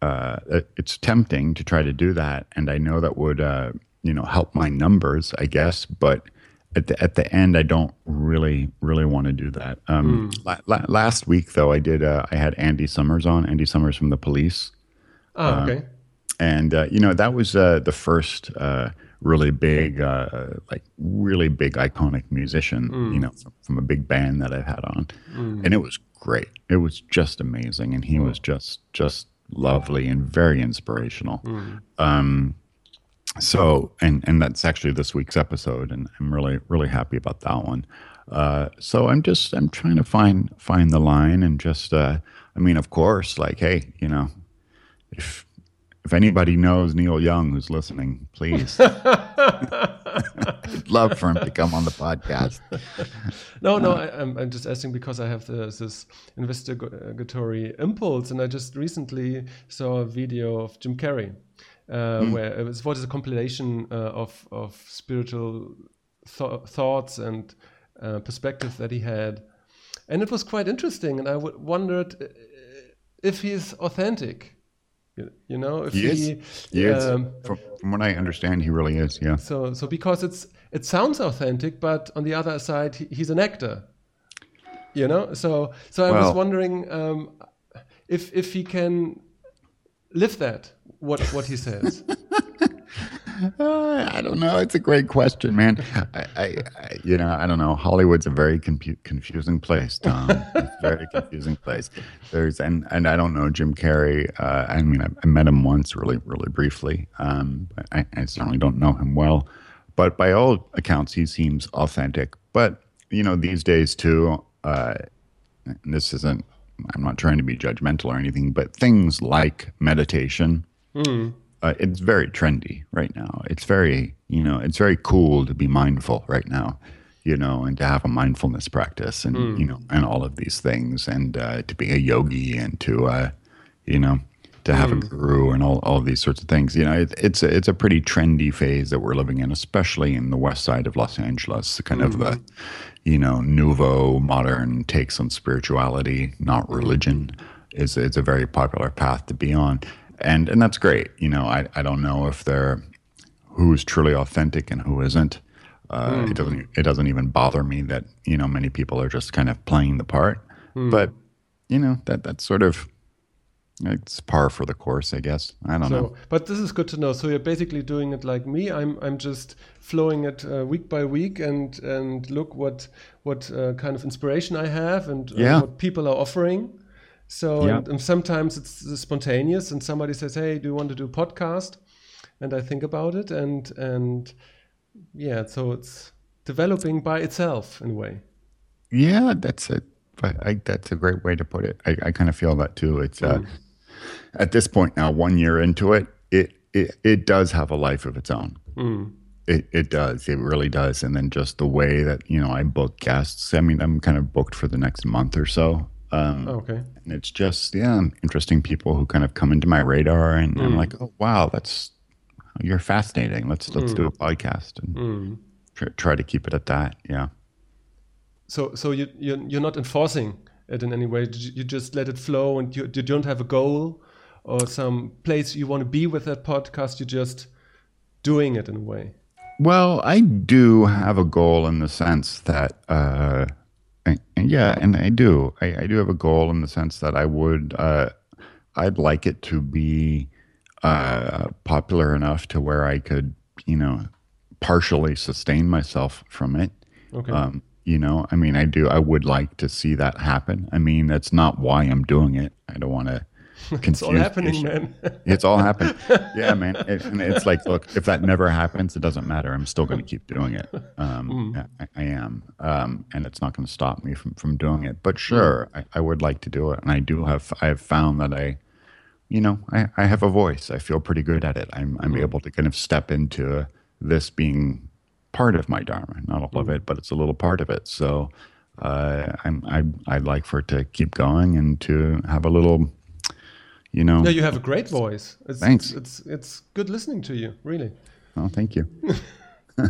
Uh, it's tempting to try to do that, and I know that would, uh, you know, help my numbers, I guess. But at the at the end, I don't really really want to do that. Um, la- la- last week, though, I did. Uh, I had Andy Summers on. Andy Summers from the Police Ah, okay. and uh, you know that was uh, the first uh, really big, uh, like really big iconic musician, you know, from, from a big band that I've had on, and it was great. It was just amazing, and he was just just lovely and very inspirational. Um, so, and and that's actually this week's episode, and I'm really really happy about that one. Uh, so I'm just I'm trying to find find the line and just uh, I mean, of course, like hey, you know, if if anybody knows Neil Young who's listening, please. I'd love for him to come on the podcast. No, no, I, I'm, I'm just asking because I have this, this investigatory impulse, and I just recently saw a video of Jim Carrey, uh, where it was what is a compilation uh, of of spiritual th- thoughts and uh, perspectives that he had, and it was quite interesting. And I w- wondered uh, if he's authentic. You, you know, if He is. He is. um, From, from what I understand, he really is. Yeah. so so because it's it sounds authentic, but on the other side, he, he's an actor. You know, so so I was wondering um, if if he can live that what what he says. Uh, I don't know. It's a great question, man. I, I, I you know, I don't know. Hollywood's a very confu- confusing place, Tom. it's very confusing place. There's and and I don't know Jim Carrey. Uh, I mean, I, I met him once, really, really briefly. Um, I, I certainly don't know him well. But by all accounts, he seems authentic. But you know, these days too. Uh, this isn't. I'm not trying to be judgmental or anything, but things like meditation uh, it's very trendy right now. It's very, you know, it's very cool to be mindful right now, you know, and to have a mindfulness practice and, you know, and all of these things and uh, to be a yogi and to, uh, you know, to have a guru and all, all of these sorts of things. You know, it, it's, a, it's a pretty trendy phase that we're living in, especially in the west side of Los Angeles, kind of the, you know, nouveau modern takes on spirituality, not religion, is, is a very popular path to be on and and that's great. You know, I I don't know if they're who's truly authentic and who isn't. Uh, It doesn't it doesn't even bother me that you know many people are just kind of playing the part, but you know that that's sort of it's par for the course, I guess. I don't know. But this is good to know. So you're basically doing it like me. I'm I'm just flowing it uh, week by week and and look what what uh, kind of inspiration I have and uh, Yeah. what people are offering. So Yeah. and, and sometimes it's spontaneous, and somebody says, "Hey, do you want to do a podcast?" And I think about it, and and yeah, so it's developing by itself in a way. Yeah, that's it. I, that's a great way to put it. I, I kind of feel that too. It's uh, at this point now, one year into it, it it, it does have a life of its own. It it does. It really does. And then just the way that you know I book guests. I mean, I'm kind of booked for the next month or so. Um, Okay. and it's just yeah, interesting people who kind of come into my radar, and I'm like, oh wow, that's you're fascinating. Let's let's do a podcast and try, try to keep it at that. Yeah. So so you you're, you're not enforcing it in any way. You you just let it flow, and you you don't have a goal or some place you want to be with that podcast. You're just doing it in a way. Well, I do have a goal in the sense that, uh, and- and yeah, and I do. I, I do have a goal in the sense that I would, uh, I'd like it to be uh, popular enough to where I could, you know, partially sustain myself from it. Okay. Um, you know, I mean, I do. I would like to see that happen. I mean, that's not why I'm doing it. I don't want to. it's all happening, man. It's all happening. Yeah, man. It, and it's like, look, if that never happens, it doesn't matter. I'm still going to keep doing it. Um, Mm. I, I am, um, and it's not going to stop me from from doing it. But sure, I, I would like to do it, and I do have. I have found that I, you know, I, I have a voice. I feel pretty good at it. I'm I'm able to kind of step into this being part of my dharma, not all of it, but it's a little part of it. So. Uh, I'm, I, I'd like for it to keep going and to have a little, you know. Yeah, you have a great voice. It's, Thanks. It's, it's it's good listening to you, really. Oh, thank you.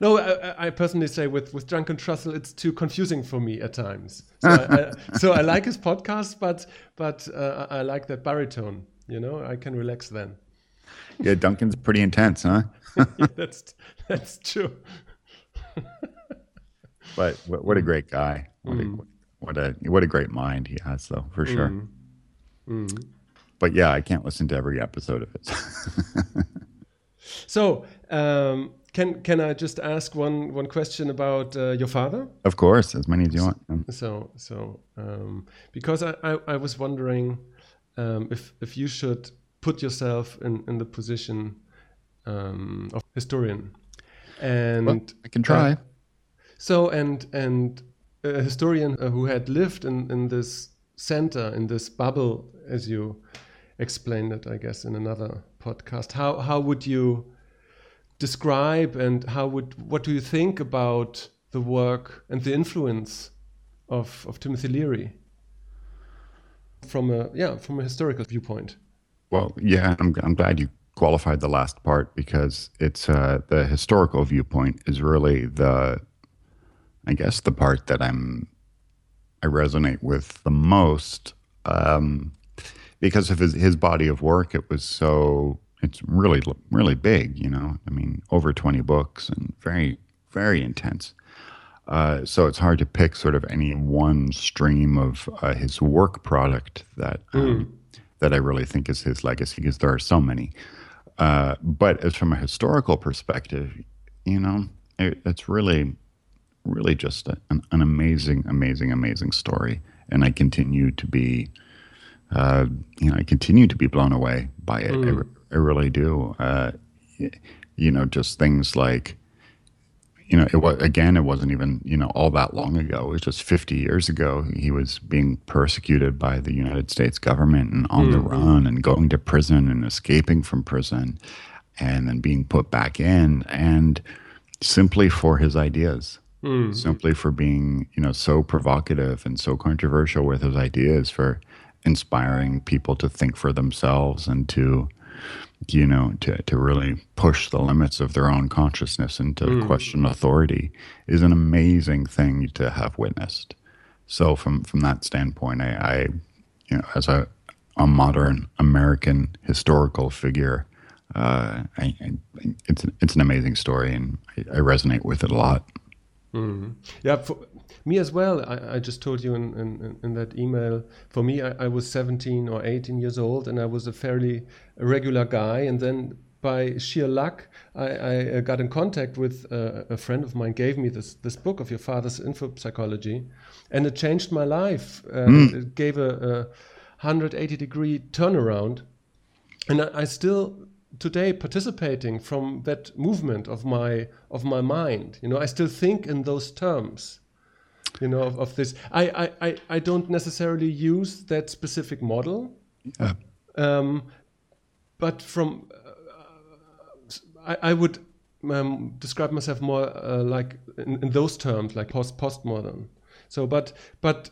No, I, I- personally say with with Duncan Trussell, it's too confusing for me at times. So I, I, so I like his podcast, but but uh, I like that baritone. You know, I can relax then. Yeah, Duncan's pretty intense, huh? Yeah, that's that's true. But what, what a great guy! What, a, mm. what a what a great mind he has, though, for sure. Mm. Mm. But yeah, I can't listen to every episode of it. So um, can can I just ask one one question about uh, your father? of course, as many as you want. Um, So so um, because I, I, I was wondering um, if if you should put yourself in, in the position um, of historian and well, I can try. so and and a historian uh, who had lived in, in this center in this bubble as you explained it I guess in another podcast. How how would you describe and how would what do you think about the work and the influence of of Timothy Leary from a yeah from a historical viewpoint? Well, yeah, I'm, I'm glad you qualified the last part because it's uh, the historical viewpoint is really the, I guess, the part that I'm, I resonate with the most um, because of his, his body of work. It was so, it's really, really big, you know, I mean, over 20 books and very, very intense. Uh, so it's hard to pick sort of any one stream of uh, his work product that um, that I really think is his legacy because there are so many. Uh, but as from a historical perspective, you know, it, it's really, really just a, an, an amazing, amazing, amazing story, and I continue to be, uh, you know, I continue to be blown away by it. I, I really do. Uh, you know, just things like you know, it was again, it wasn't even you know all that long ago. It was just 50 years ago. He was being persecuted by the United States government and on the run and going to prison and escaping from prison, and then being put back in, and simply for his ideas, simply for being you know so provocative and so controversial with his ideas, for inspiring people to think for themselves and to you know, to, to really push the limits of their own consciousness and to question authority is an amazing thing to have witnessed. So from from that standpoint, I, I you know, as a a modern American historical figure, uh, I, I, it's it's an amazing story, and I, I resonate with it a lot. Yeah, for me as well. I, I just told you in, in, in that email. For me, I, I was 17 or 18 years old, and I was a fairly regular guy. And then, by sheer luck, I, I uh, got in contact with uh, a friend of mine. Gave me this this book of your father's info psychology, and it changed my life. Uh, It gave a, a 180 degree turnaround, and I, I still today participating from that movement of my of my mind. You know, I still think in those terms. You know, of, of this. I, I, I, I don't necessarily use that specific model. Yeah. Um, but from uh, I, I would um, describe myself more uh, like in, in, those terms, like post postmodern. So, but but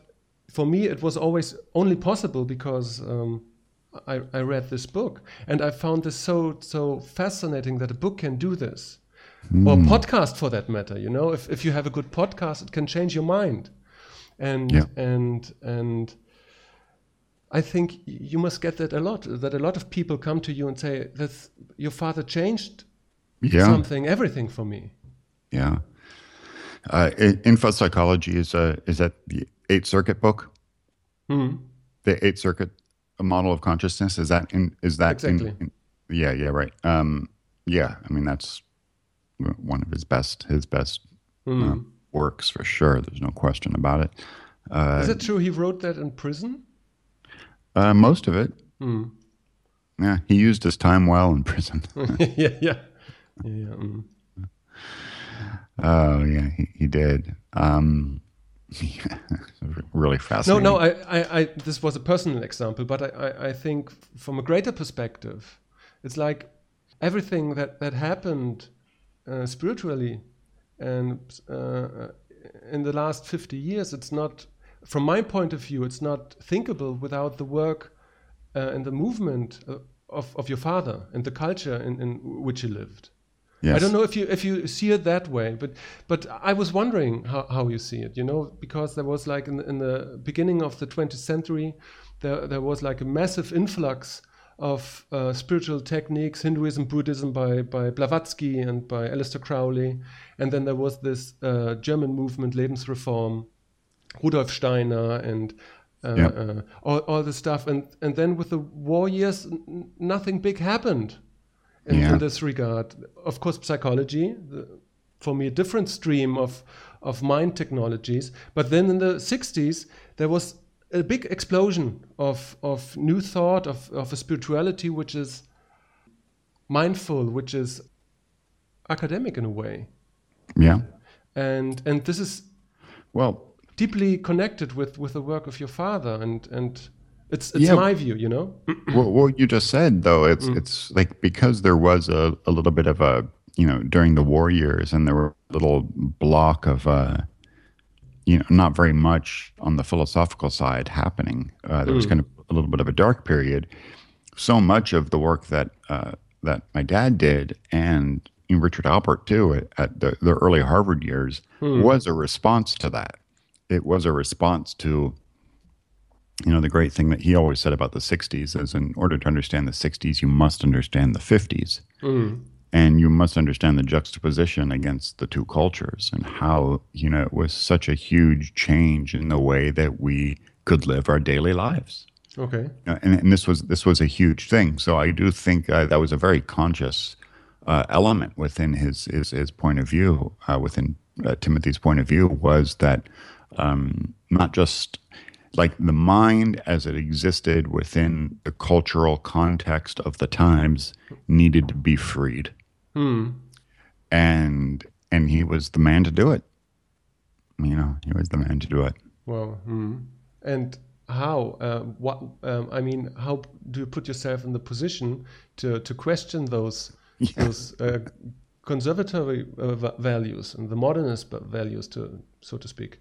for me, it was always only possible because um, I, I read this book, and I found this so so fascinating that a book can do this, mm. or podcast for that matter. You know, if if you have a good podcast, it can change your mind, and yeah. and and. I think you must get that a lot. That a lot of people come to you and say that your father changed yeah. something, everything for me. Yeah. Uh, info psychology is a is that the Eight Circuit book. Mm-hmm. The Eight Circuit model of consciousness is that in is that exactly? In, in, yeah, yeah, right. Um, yeah, I mean that's one of his best his best mm. uh, works for sure. There's no question about it. Uh, is it true he wrote that in prison? Uh, most of it. Mm. Yeah, he used his time well in prison. yeah, yeah, yeah. Mm. Oh yeah, he, he did. Um, really fascinating. No, no, I, I, I, this was a personal example, but I, I, I think from a greater perspective, it's like everything that that happened uh, spiritually, and uh, in the last fifty years, it's not, from my point of view, it's not thinkable without the work uh, and the movement uh, of of your father and the culture in, in which he lived. Yes. I don't know if you if you see it that way, but but I was wondering how, how you see it. You know, because there was like in, in the beginning of the 20th century, there there was like a massive influx of uh, spiritual techniques, Hinduism, Buddhism by by Blavatsky and by Aleister Crowley, and then there was this uh, German movement Lebensreform, Rudolf Steiner and. Uh, Yep. uh, all, all the stuff and and then with the war years n- nothing big happened in, Yeah. in this regard. Of course, psychology, the, for me, a different stream of, of mind technologies. But then in the 60s, there was a big explosion of, of new thought, of, of a spirituality which is mindful, which is academic in a way. Yeah. And, and this is Well, deeply connected with, with the work of your father. And, and it's, it's Yeah. my view, you know? what, what you just said though, it's Mm. it's like because there was a, a little bit of a you know during the war years, and there were a little block of uh, you know not very much on the philosophical side happening. Uh, there was Mm. kind of a little bit of a dark period. So much of the work that uh, that my dad did and Richard Alpert too at, at the, the early Harvard years Hmm. was a response to that. It was a response to you know the great thing that he always said about the 60s is in order to understand the 60s you must understand the 50s Mm. and you must understand the juxtaposition against the two cultures and how you know it was such a huge change in the way that we could live our daily lives Okay. uh, and, and this was this was a huge thing. So I do think uh, that was a very conscious uh, element within his his, his point of view, uh, within uh, Timothy's point of view, was that um, not just like the mind as it existed within the cultural context of the times needed to be freed, Hmm. and and he was the man to do it. You know, he was the man to do it. Well, hmm. and how? Uh, what? Um, I mean, how do you put yourself in the position to to question those those uh, conservatory uh, values and the modernist values, to so to speak?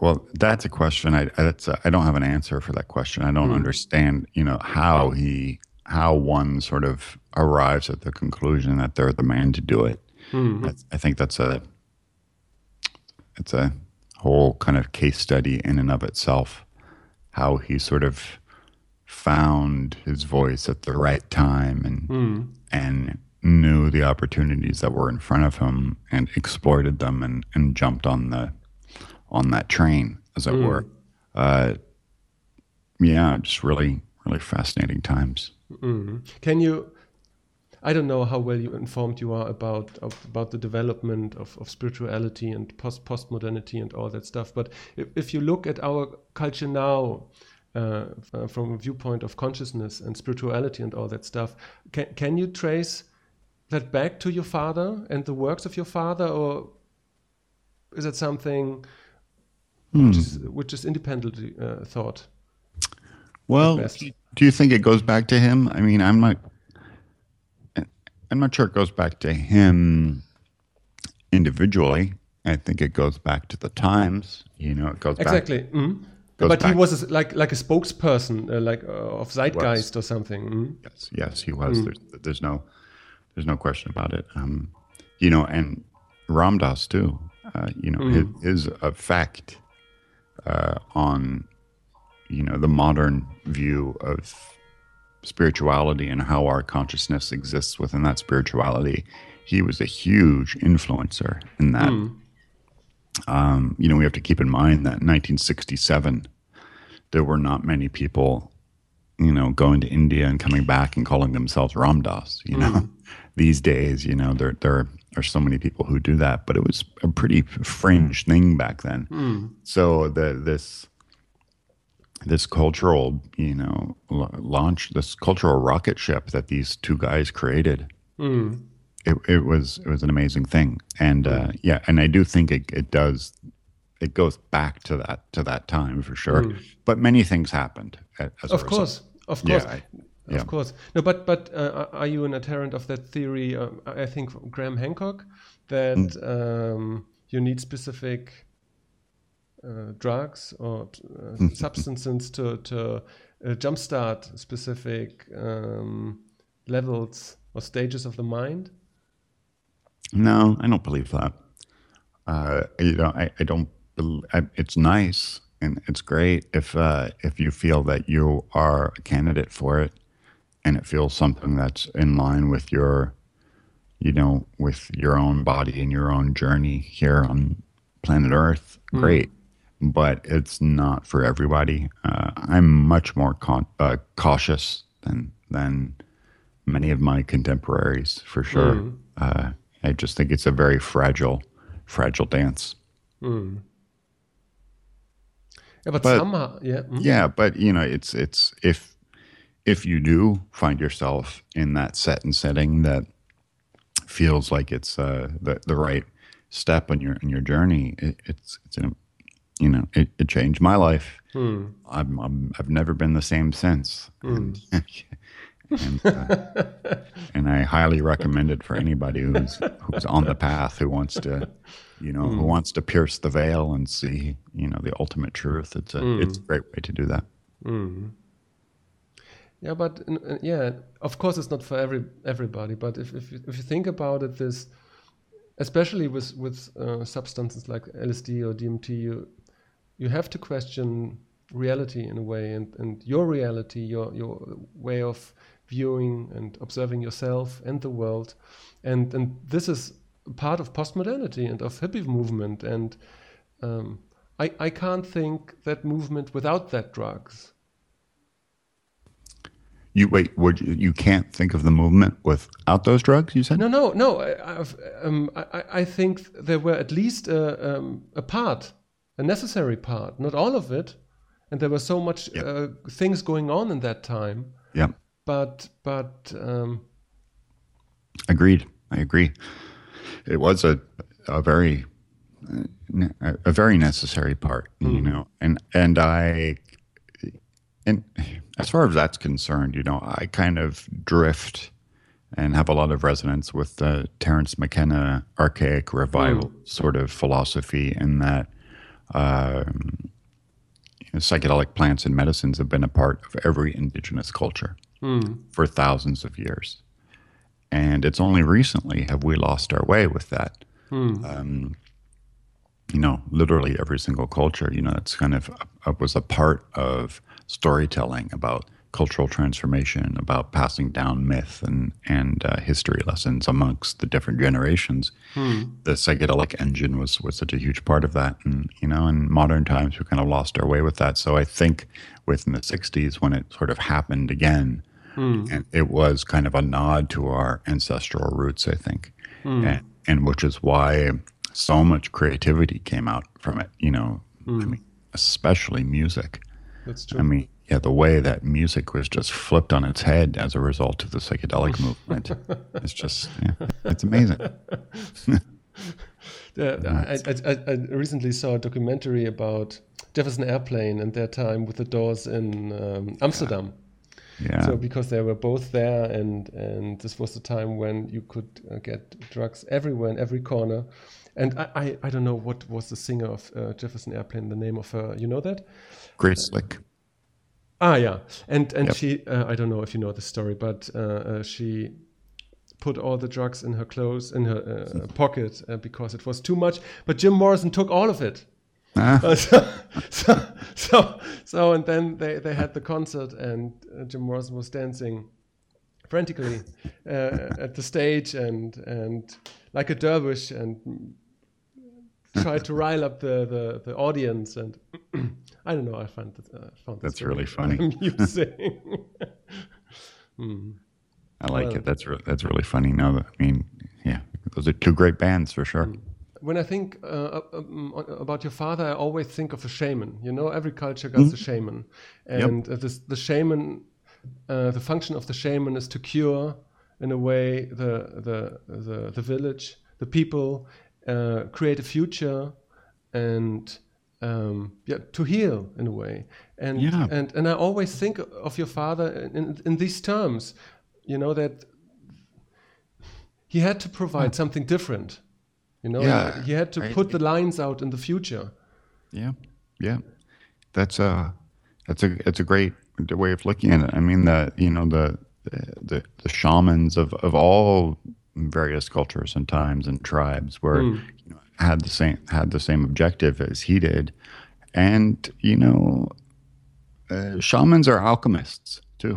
Well, that's a question. I that's a, I don't have an answer for that question. I don't hmm. understand, you know, how he how one sort of arrives at the conclusion that they're the man to do it. Hmm. That's, I think that's a it's a whole kind of case study in and of itself. How he sort of found his voice at the right time and hmm. and knew the opportunities that were in front of him and exploited them and, and jumped on the on that train, as it were. Uh, yeah, just really, really fascinating times. Mhm. Can you? I don't know how well you informed you are about of, about the development of, of spirituality and post postmodernity and all that stuff. But if, if you look at our culture now, uh, uh, from a viewpoint of consciousness and spirituality and all that stuff. Can can you trace that back to your father and the works of your father, or is it something which, is, which is independently uh, thought? Well, do you think it goes back to him? I mean, I'm not. I'm not sure it goes back to him individually. I think it goes back to the times. You know, it goes Exactly. back. mhm. goes But he was a- like like a spokesperson, uh, like uh, of Zeitgeist or something. mhm. Yes, yes, he was. There's, there's no, there's no question about it. Um, you know, and Ram Dass too. Uh, you know, his, his effect uh, on, you know, the modern view of spirituality and how our consciousness exists within that spirituality. He was a huge influencer in that. Um, you know, we have to keep in mind that in 1967, there were not many people you know, going to India and coming back and calling themselves Ram Dass. You know, these days, you know, there there are so many people who do that, but it was a pretty fringe thing back then. Hmm. So the this this cultural, you know, launch this cultural rocket ship that these two guys created. Hmm. It, it was it was an amazing thing, and uh, hmm. yeah, and I do think it, it does it goes back to that to that time for sure. But many things happened. As Of course, of Yeah, course, I- yeah. of course. No, but but uh, are you an adherent of that theory? Um, I think Graham Hancock that Mm. um, you need specific uh, drugs or uh, Mm. substances to to uh, jumpstart specific um, levels or stages of the mind. No, I don't believe that. Uh, you know, I, I don't. I, it's nice and it's great if uh, if you feel that you are a candidate for it, and it feels something that's in line with your, you know, with your own body and your own journey here on planet Earth. Great, but it's not for everybody. Uh, I'm much more con- uh, cautious than than many of my contemporaries for sure. Uh, I just think it's a very fragile, fragile dance. Yeah, but, But- somehow, yeah, mm. Yeah, but you know, it's it's if if you do find yourself in that set and setting that feels like it's uh, the the right step on your in your journey, it, it's it's an you know it, it changed my life. Hmm. I'm, I'm I've never been the same since. Hmm. And, and, uh, and I highly recommend it for anybody who's who's on the path who wants to, you know, who hmm. wants to pierce the veil and see, you know, the ultimate truth. It's a it's a great way to do that. Yeah, but uh, yeah, of course, it's not for every everybody. But if if you, if you think about it, this, especially with with uh, substances like LSD or DMT, you you have to question reality in a way, and and your reality, your your way of viewing and observing yourself and the world, and and this is part of postmodernity and of hippie movement, and um, I I can't think that movement without that drugs. You wait, would you, you can't think of the movement without those drugs? You said No, no, no. I, um, I, I- think there were at least a, um, a part, a necessary part, not all of it, and there were so much Yep. uh, things going on in that time. yeah, But but um, agreed. I agree. It was a a very uh, a, a very necessary part, you know, and and I and as far as that's concerned, you know, I kind of drift and have a lot of resonance with the Terence McKenna archaic revival sort of philosophy, in that um, you know, psychedelic plants and medicines have been a part of every indigenous culture for thousands of years. And it's only recently have we lost our way with that. Um, you know, literally every single culture, you know, it's kind of uh, was a part of storytelling about cultural transformation, about passing down myth and and uh, history lessons amongst the different generations. Hmm. The psychedelic engine was was such a huge part of that, and you know, in modern times, we kind of lost our way with that. So I think within the '60s, when it sort of happened again, hmm. and it was kind of a nod to our ancestral roots, I think, hmm. and, and which is why so much creativity came out from it. You know, I mean, especially music. That's true. I mean, yeah, the way that music was just flipped on its head as a result of the psychedelic movement. It's just, yeah, it's amazing. I, I, I, recently saw a documentary about Jefferson Airplane and their time with the Doors in um, Amsterdam. Yeah. So because they were both there, and and this was the time when you could uh, get drugs everywhere in every corner. And I, I, I don't know what was the singer of uh, Jefferson Airplane, the name of her. You know that? Grace Slick. Ah, yeah, and and Yep. she uh, I don't know if you know the story, but uh, uh, she put all the drugs in her clothes in her uh, pocket uh, because it was too much. But Jim Morrison took all of it. Ah, Uh, so, so, so, so, and then they, they had the concert, and uh, Jim Morrison was dancing frantically uh, at the stage, and and like a dervish, and tried to rile up the, the, the audience. And I don't know, I found that, uh, found That's really funny. amusing. Hmm. I like Well- it. That's re- that's really funny. No, I mean, yeah, those are two great bands for sure. When I think uh, um, about your father, I always think of a shaman. You know, every culture got a shaman, and uh, this, the shaman, uh, the function of the shaman is to cure, in a way, the the the, the village, the people, uh, create a future, and um, yeah, to heal in a way. And Yeah. and and I always think of your father in, in, these terms. You know that he had to provide something different. You know, Yeah, he had to I- put the lines out in the future. Yeah, yeah, that's a that's a it's a great way of looking at it. I mean, the you know the the the shamans of of all various cultures and times and tribes were you know, had the same had the same objective as he did, and you know, uh, shamans are alchemists too.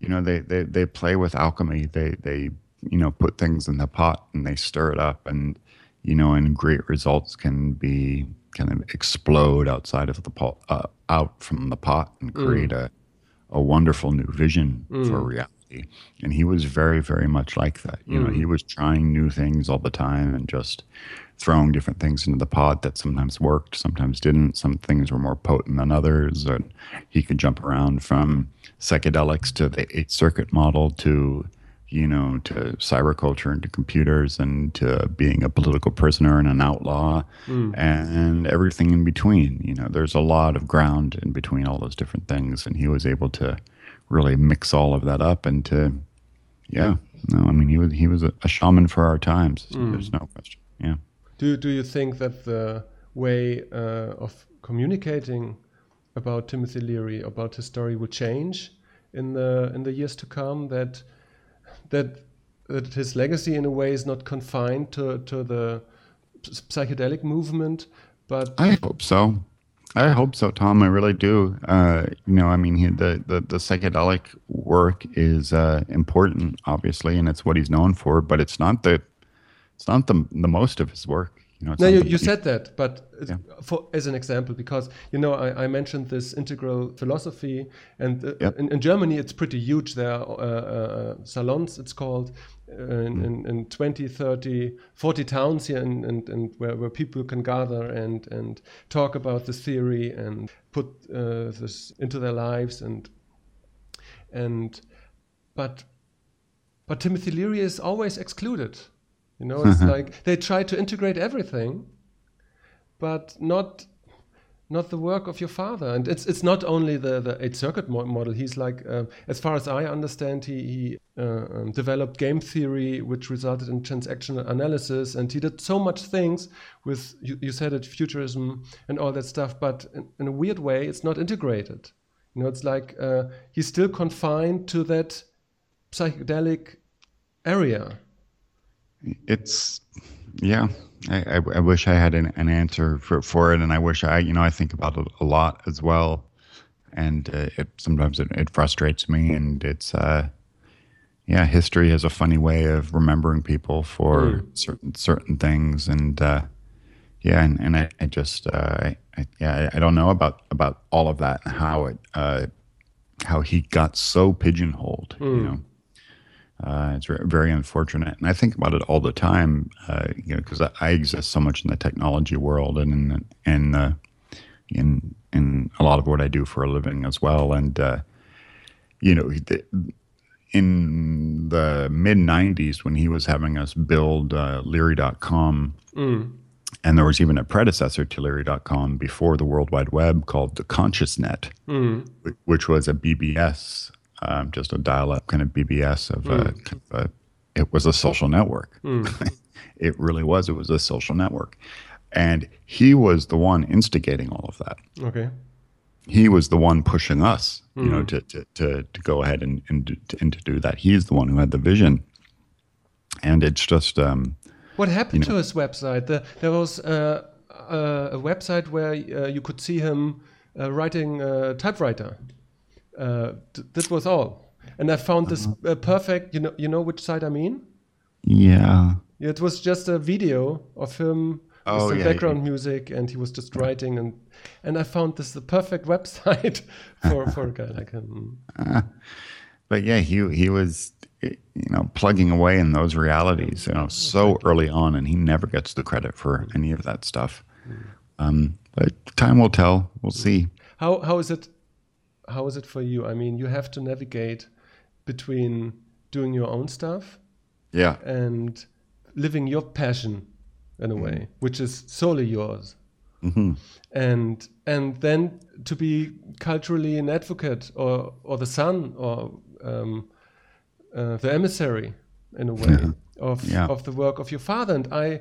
You know, they, they they play with alchemy. They they you know put things in the pot and they stir it up, and you know, and great results can be kind of explode outside of the pot, uh, out from the pot, and create a a wonderful new vision for reality. And he was very very much like that. You know, he mm. was trying new things all the time and just throwing different things into the pot that sometimes worked, sometimes didn't. Some things were more potent than others. And he could jump around from psychedelics to the eight circuit model to, you know, to cyberculture and to computers and to being a political prisoner and an outlaw mm. and everything in between. You know, there's a lot of ground in between all those different things. And he was able to really mix all of that up and to, yeah. No, I mean he was he was a, shaman for our times. There's no question. Yeah. Do do you think that the way uh, of communicating about Timothy Leary, about his story, will change in the in the years to come? That that that his legacy, in a way, is not confined to to the psychedelic movement, but I hope so. I hope so, Tom. I really do. Uh, you know, I mean, he, the, the the psychedelic work is uh, important, obviously, and it's what he's known for. But it's not the it's not the the most of his work. You know, it's No, you, you said that, but Yeah. for as an example, because you know I, I mentioned this integral philosophy, and uh, Yep. in, in Germany it's pretty huge. There are uh, uh, salons, it's called, in, in, in 20, 30, 40 towns here, and, and, and where, where people can gather and, and talk about this theory and put uh, this into their lives, and and but but Timothy Leary is always excluded. You know, it's like they try to integrate everything, but not not the work of your father. And it's it's not only the the eight circuit mo- model. He's like, uh, as far as I understand, he, he uh, um, developed game theory, which resulted in transactional analysis, and he did so much things with you, you said it, futurism and all that stuff. But in, in a weird way, it's not integrated. You know, it's like uh, he's still confined to that psychedelic area. it's yeah I, I, I wish i had an, an answer for, for it and i wish i you know i think about it a lot as well and uh, it sometimes it, it frustrates me and it's uh yeah history has a funny way of remembering people for certain certain things and uh yeah and, and I, I just uh I, yeah I, don't know about about all of that and how it uh how he got so pigeonholed you know uh, it's ve- very unfortunate, and I think about it all the time. Uh, you know, because I, I exist so much in the technology world and in the, in the, in in a lot of what I do for a living as well. And uh, you know, the, in the mid '90s when he was having us build uh, Leary.com, and there was even a predecessor to Leary.com before the World Wide Web called the ConsciousNet, whi- which was a BBS, um, just a dial-up kind of BBS of, a, kind of a. It was a social network. it really was. It was a social network, and he was the one instigating all of that Okay. He was the one pushing us, you know, to, to, to, to go ahead and, and, do, to, and to do that. He's the one who had the vision. And it's just, um, What happened to his website? The, there was uh, uh, a website where uh, you could see him uh, writing uh, typewriter. Uh, th- that was all. And I found this Uh-huh. uh, perfect. You know, you know which site I mean? yeah, It was just a video of him Oh, with some yeah, background music, and he was just writing. and And I found this the perfect website for for a guy like him. but yeah, he, he was, you know, plugging away in those realities, you know, so early on, and he never gets the credit for mm. any of that stuff. Mm. Um, but time will tell. We'll mm. see. How how is it? How is it for you? I mean, you have to navigate between doing your own stuff Yeah. and living your passion in a way, which is solely yours. And and then to be culturally an advocate or or the son or um, uh, the emissary in a way of Yeah. of the work of your father. And I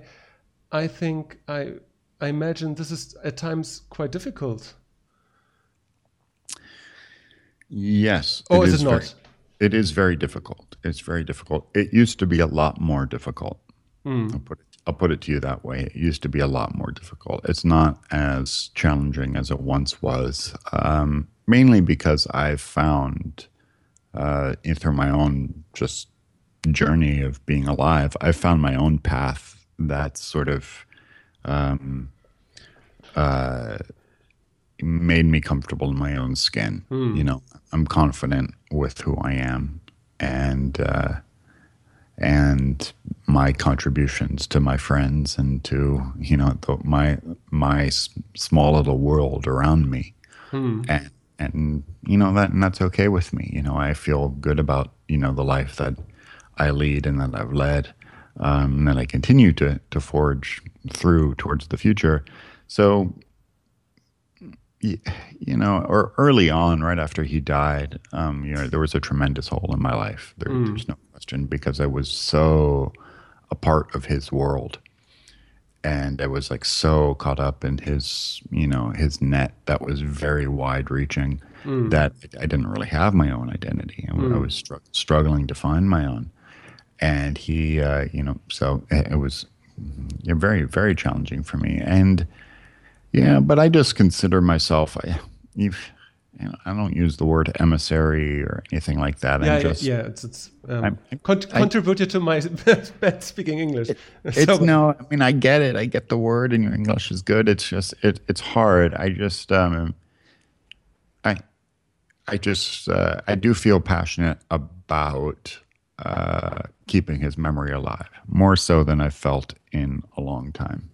I think I I imagine this is at times quite difficult. Yes. Or is it very- not? it is very difficult. It's very difficult. It used to be a lot more difficult. Hmm. I'll put it. I'll put it to you that way. It used to be a lot more difficult. It's not as challenging as it once was. Um, mainly because I've found uh, through my own just journey of being alive, I've found my own path that's sort of made me comfortable in my own skin. You know, I'm confident with who I am, and uh, and my contributions to my friends and to you know the, my my small little world around me, and and you know that and that's okay with me. You know, I feel good about you know the life that I lead and that I've led, um, and that I continue to to forge through towards the future. So you know, or early on, right after he died, um, you know, there was a tremendous hole in my life. There, There's no question because I was so a part of his world, and I was like so caught up in his, you know, his net that was very wide-reaching that I didn't really have my own identity, and I was str- struggling to find my own. And he, uh, you know, so it, it was very, very challenging for me, and. Yeah, but I just consider myself. I, know, I don't use the word emissary or anything like that. Yeah, I'm just, yeah, it's it's um, I'm- con- I- contributed to my bad speaking English. It's So- no. I mean, I get it. I get the word, and your English is good. It's just it. It's hard. I just um, I, I just uh, I do feel passionate about uh, keeping his memory alive more so than I've felt in a long time.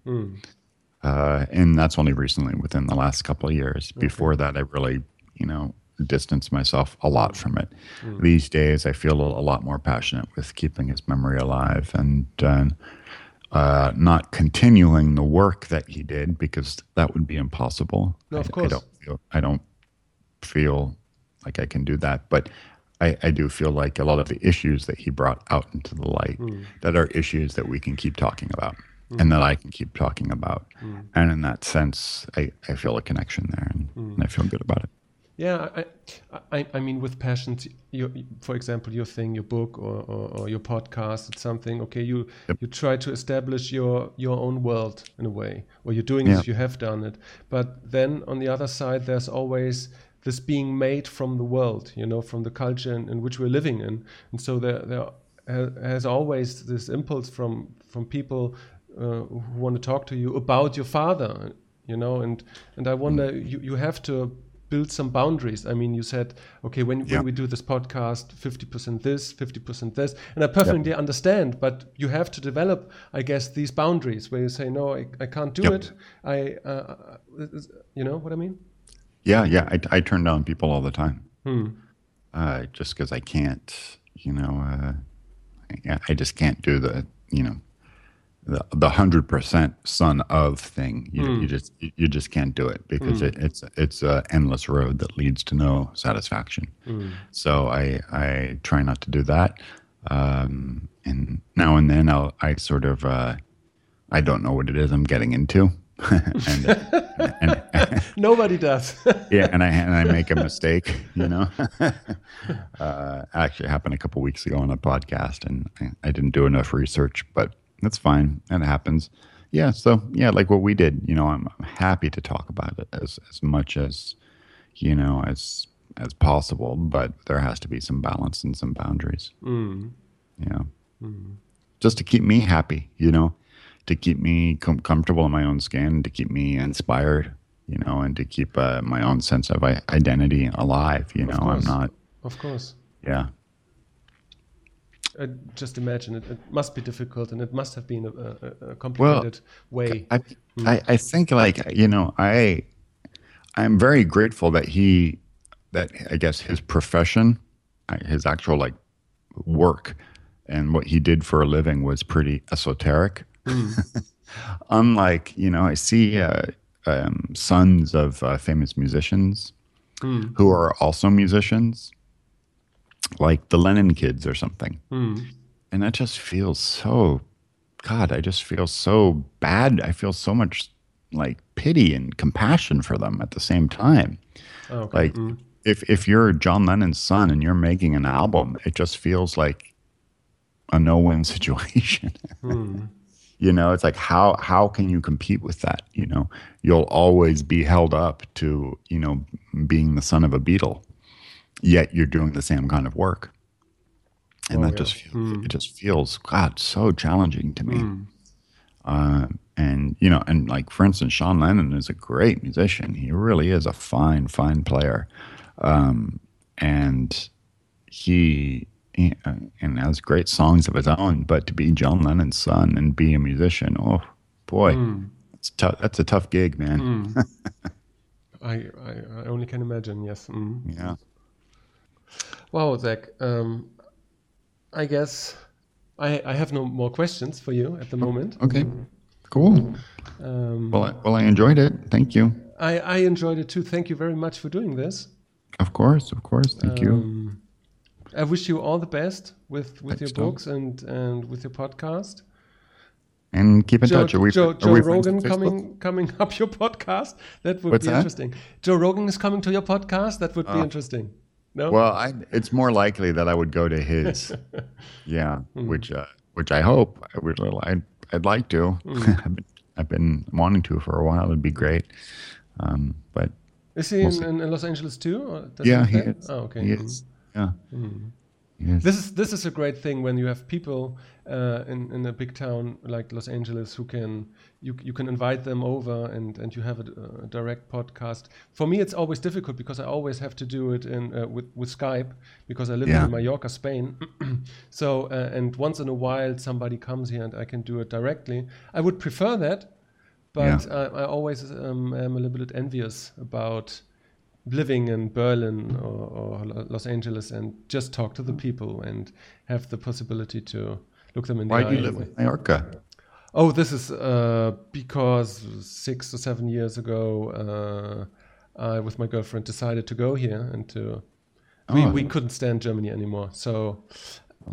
Uh, and that's only recently within the last couple of years. Before that, I really, you know, distance myself a lot mm. from it. Mm. These days, I feel a, lot more passionate with keeping his memory alive and uh, uh, not continuing the work that he did because that would be impossible. No, of I, I course. don't feel, I don't feel like I can do that, but. I, I do feel like a lot of the issues that he brought out into the light mm. that are issues that we can keep talking about and that I can keep talking about. And in that sense, I, I feel a connection there and, and I feel good about it. Yeah, I, I, I mean, with passions, you, for example, your thing, your book, or, or, or your podcast, it's something. Okay, you you try to establish your your own world in a way, or you're doing Yeah. you have done it. But then on the other side, there's always this being made from the world, you know, from the culture in, in which we're living in, and so there there has always this impulse from from people uh, who want to talk to you about your father, you know, and and I wonder, you you have to build some boundaries. I mean, you said, okay, when, Yeah. when we do this podcast, 50% this, 50% this, and I perfectly understand, but you have to develop, I guess, these boundaries where you say, no, I, I can't do Yep. it. I, uh, uh, you know what I mean? Yeah, yeah. I, I turn down people all the time. Hmm. Uh, just because I can't, you know, uh, I, I just can't do the, you know, the the hundred percent son of thing. You, Hmm. you just you, just can't do it because it, it's it's a endless road that leads to no satisfaction. Hmm. So I I try not to do that. Um, and now and then I'll I sort of uh, I don't know what it is I'm getting into. and, and, Nobody does. yeah, and I and I make a mistake, you know. uh, actually, it happened a couple weeks ago on a podcast, and I, I didn't do enough research, but that's fine. That happens. Yeah. So yeah, like what we did, you know, I'm, I'm happy to talk about it as as much as you know as as possible, but there has to be some balance and some boundaries. Mm. Yeah. Just to keep me happy, you know, to keep me com- comfortable in my own skin, to keep me inspired, you know, and to keep uh, my own sense of I- identity alive. You know, I'm not, Of course. yeah. I just imagine it, it must be difficult and it must have been a, a, a complicated way. I, I, I think like, you know, I, I'm very grateful that he, that I guess his profession, his actual like work and what he did for a living was pretty esoteric. Unlike, you know, I see uh, um, sons of uh, famous musicians who are also musicians, like the Lennon kids or something. Hmm. And that just feels so, God, I just feel so bad. I feel so much like pity and compassion for them at the same time. Oh, okay. Like, hmm. if if you're John Lennon's son and you're making an album, it just feels like a no-win situation. Hmm. you know, it's like how how can you compete with that? You know, you'll always be held up to you know being the son of a Beatle, yet you're doing the same kind of work, and Oh, that yeah. just feels, it just feels God so challenging to me. Uh, and you know, and like for instance, Sean Lennon is a great musician. He really is a fine, fine player, um, and he, he uh, and has great songs of his own. But to be John Lennon's son and be a musician, oh boy, it's tough. That's a tough gig, man. I, I, I only can imagine, yes. Mm. Yeah. Wow, Zach. Um, I guess I, I have no more questions for you at the moment. Okay. Cool. Um, Well, I, well, I enjoyed it. Thank you. I, I enjoyed it too. Thank you very much for doing this. Of course, of course. Thank you. Um, I wish you all the best with, with your books and, and with your podcast. And keep in Joe, touch. Are we, Joe, Joe we Rogan coming coming up your podcast. That would What's be that? interesting. Joe Rogan is coming to your podcast. That would be Ah. interesting. No. Well, I, it's more likely that I would go to his. yeah, Hmm. which uh, which I hope I would. I'd, I'd like to. Hmm. I've, been, I've been wanting to for a while. It'd be great. Um, but is he we'll in, in, Los Angeles too? yeah, he is. Oh, okay. He Mm. is. Yeah. Hmm. This is this is a great thing when you have people uh, in in a big town like Los Angeles who can you you can invite them over and and you have a, a direct podcast. For me, it's always difficult because I always have to do it in uh, with with Skype because I live Yeah. in Mallorca, Spain. so uh, and once in a while somebody comes here and I can do it directly. I would prefer that, but Yeah. I, I always um, am a little bit envious about living in Berlin or, or Los Angeles and just talk to the people and have the possibility to look them in Why the do eye. you live in Mallorca? Oh, this is uh, because six or seven years ago, uh, I with my girlfriend decided to go here and to. We, Oh. we couldn't stand Germany anymore, so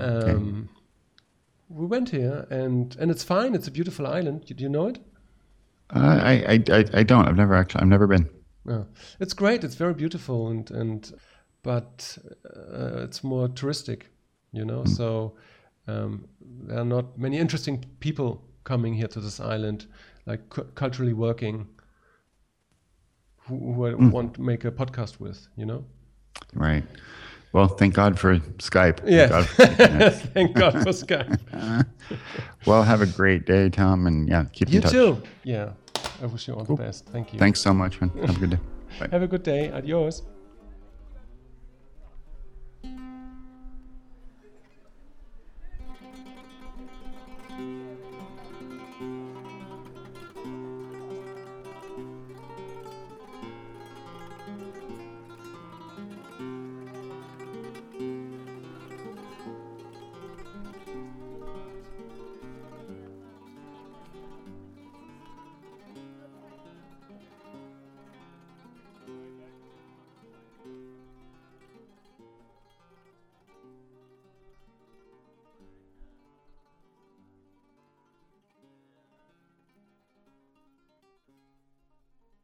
um, we went here and and it's fine. It's a beautiful island. Do you know it? Uh, I, I I I don't. I've never actually. I've never been. Yeah, it's great. It's very beautiful, and and but uh, it's more touristic, you know. So um, there are not many interesting people coming here to this island, like cu- culturally working, who, who I want to make a podcast with, you know. Right. Well, thank God for Skype. Thank Yeah. God for. Thank God for Skype. well, have a great day, Tom, and yeah, keep You in touch. You too. Yeah. I wish you all the best. Thank you. Thanks so much, man. Have a good day. Have a good day. Adios.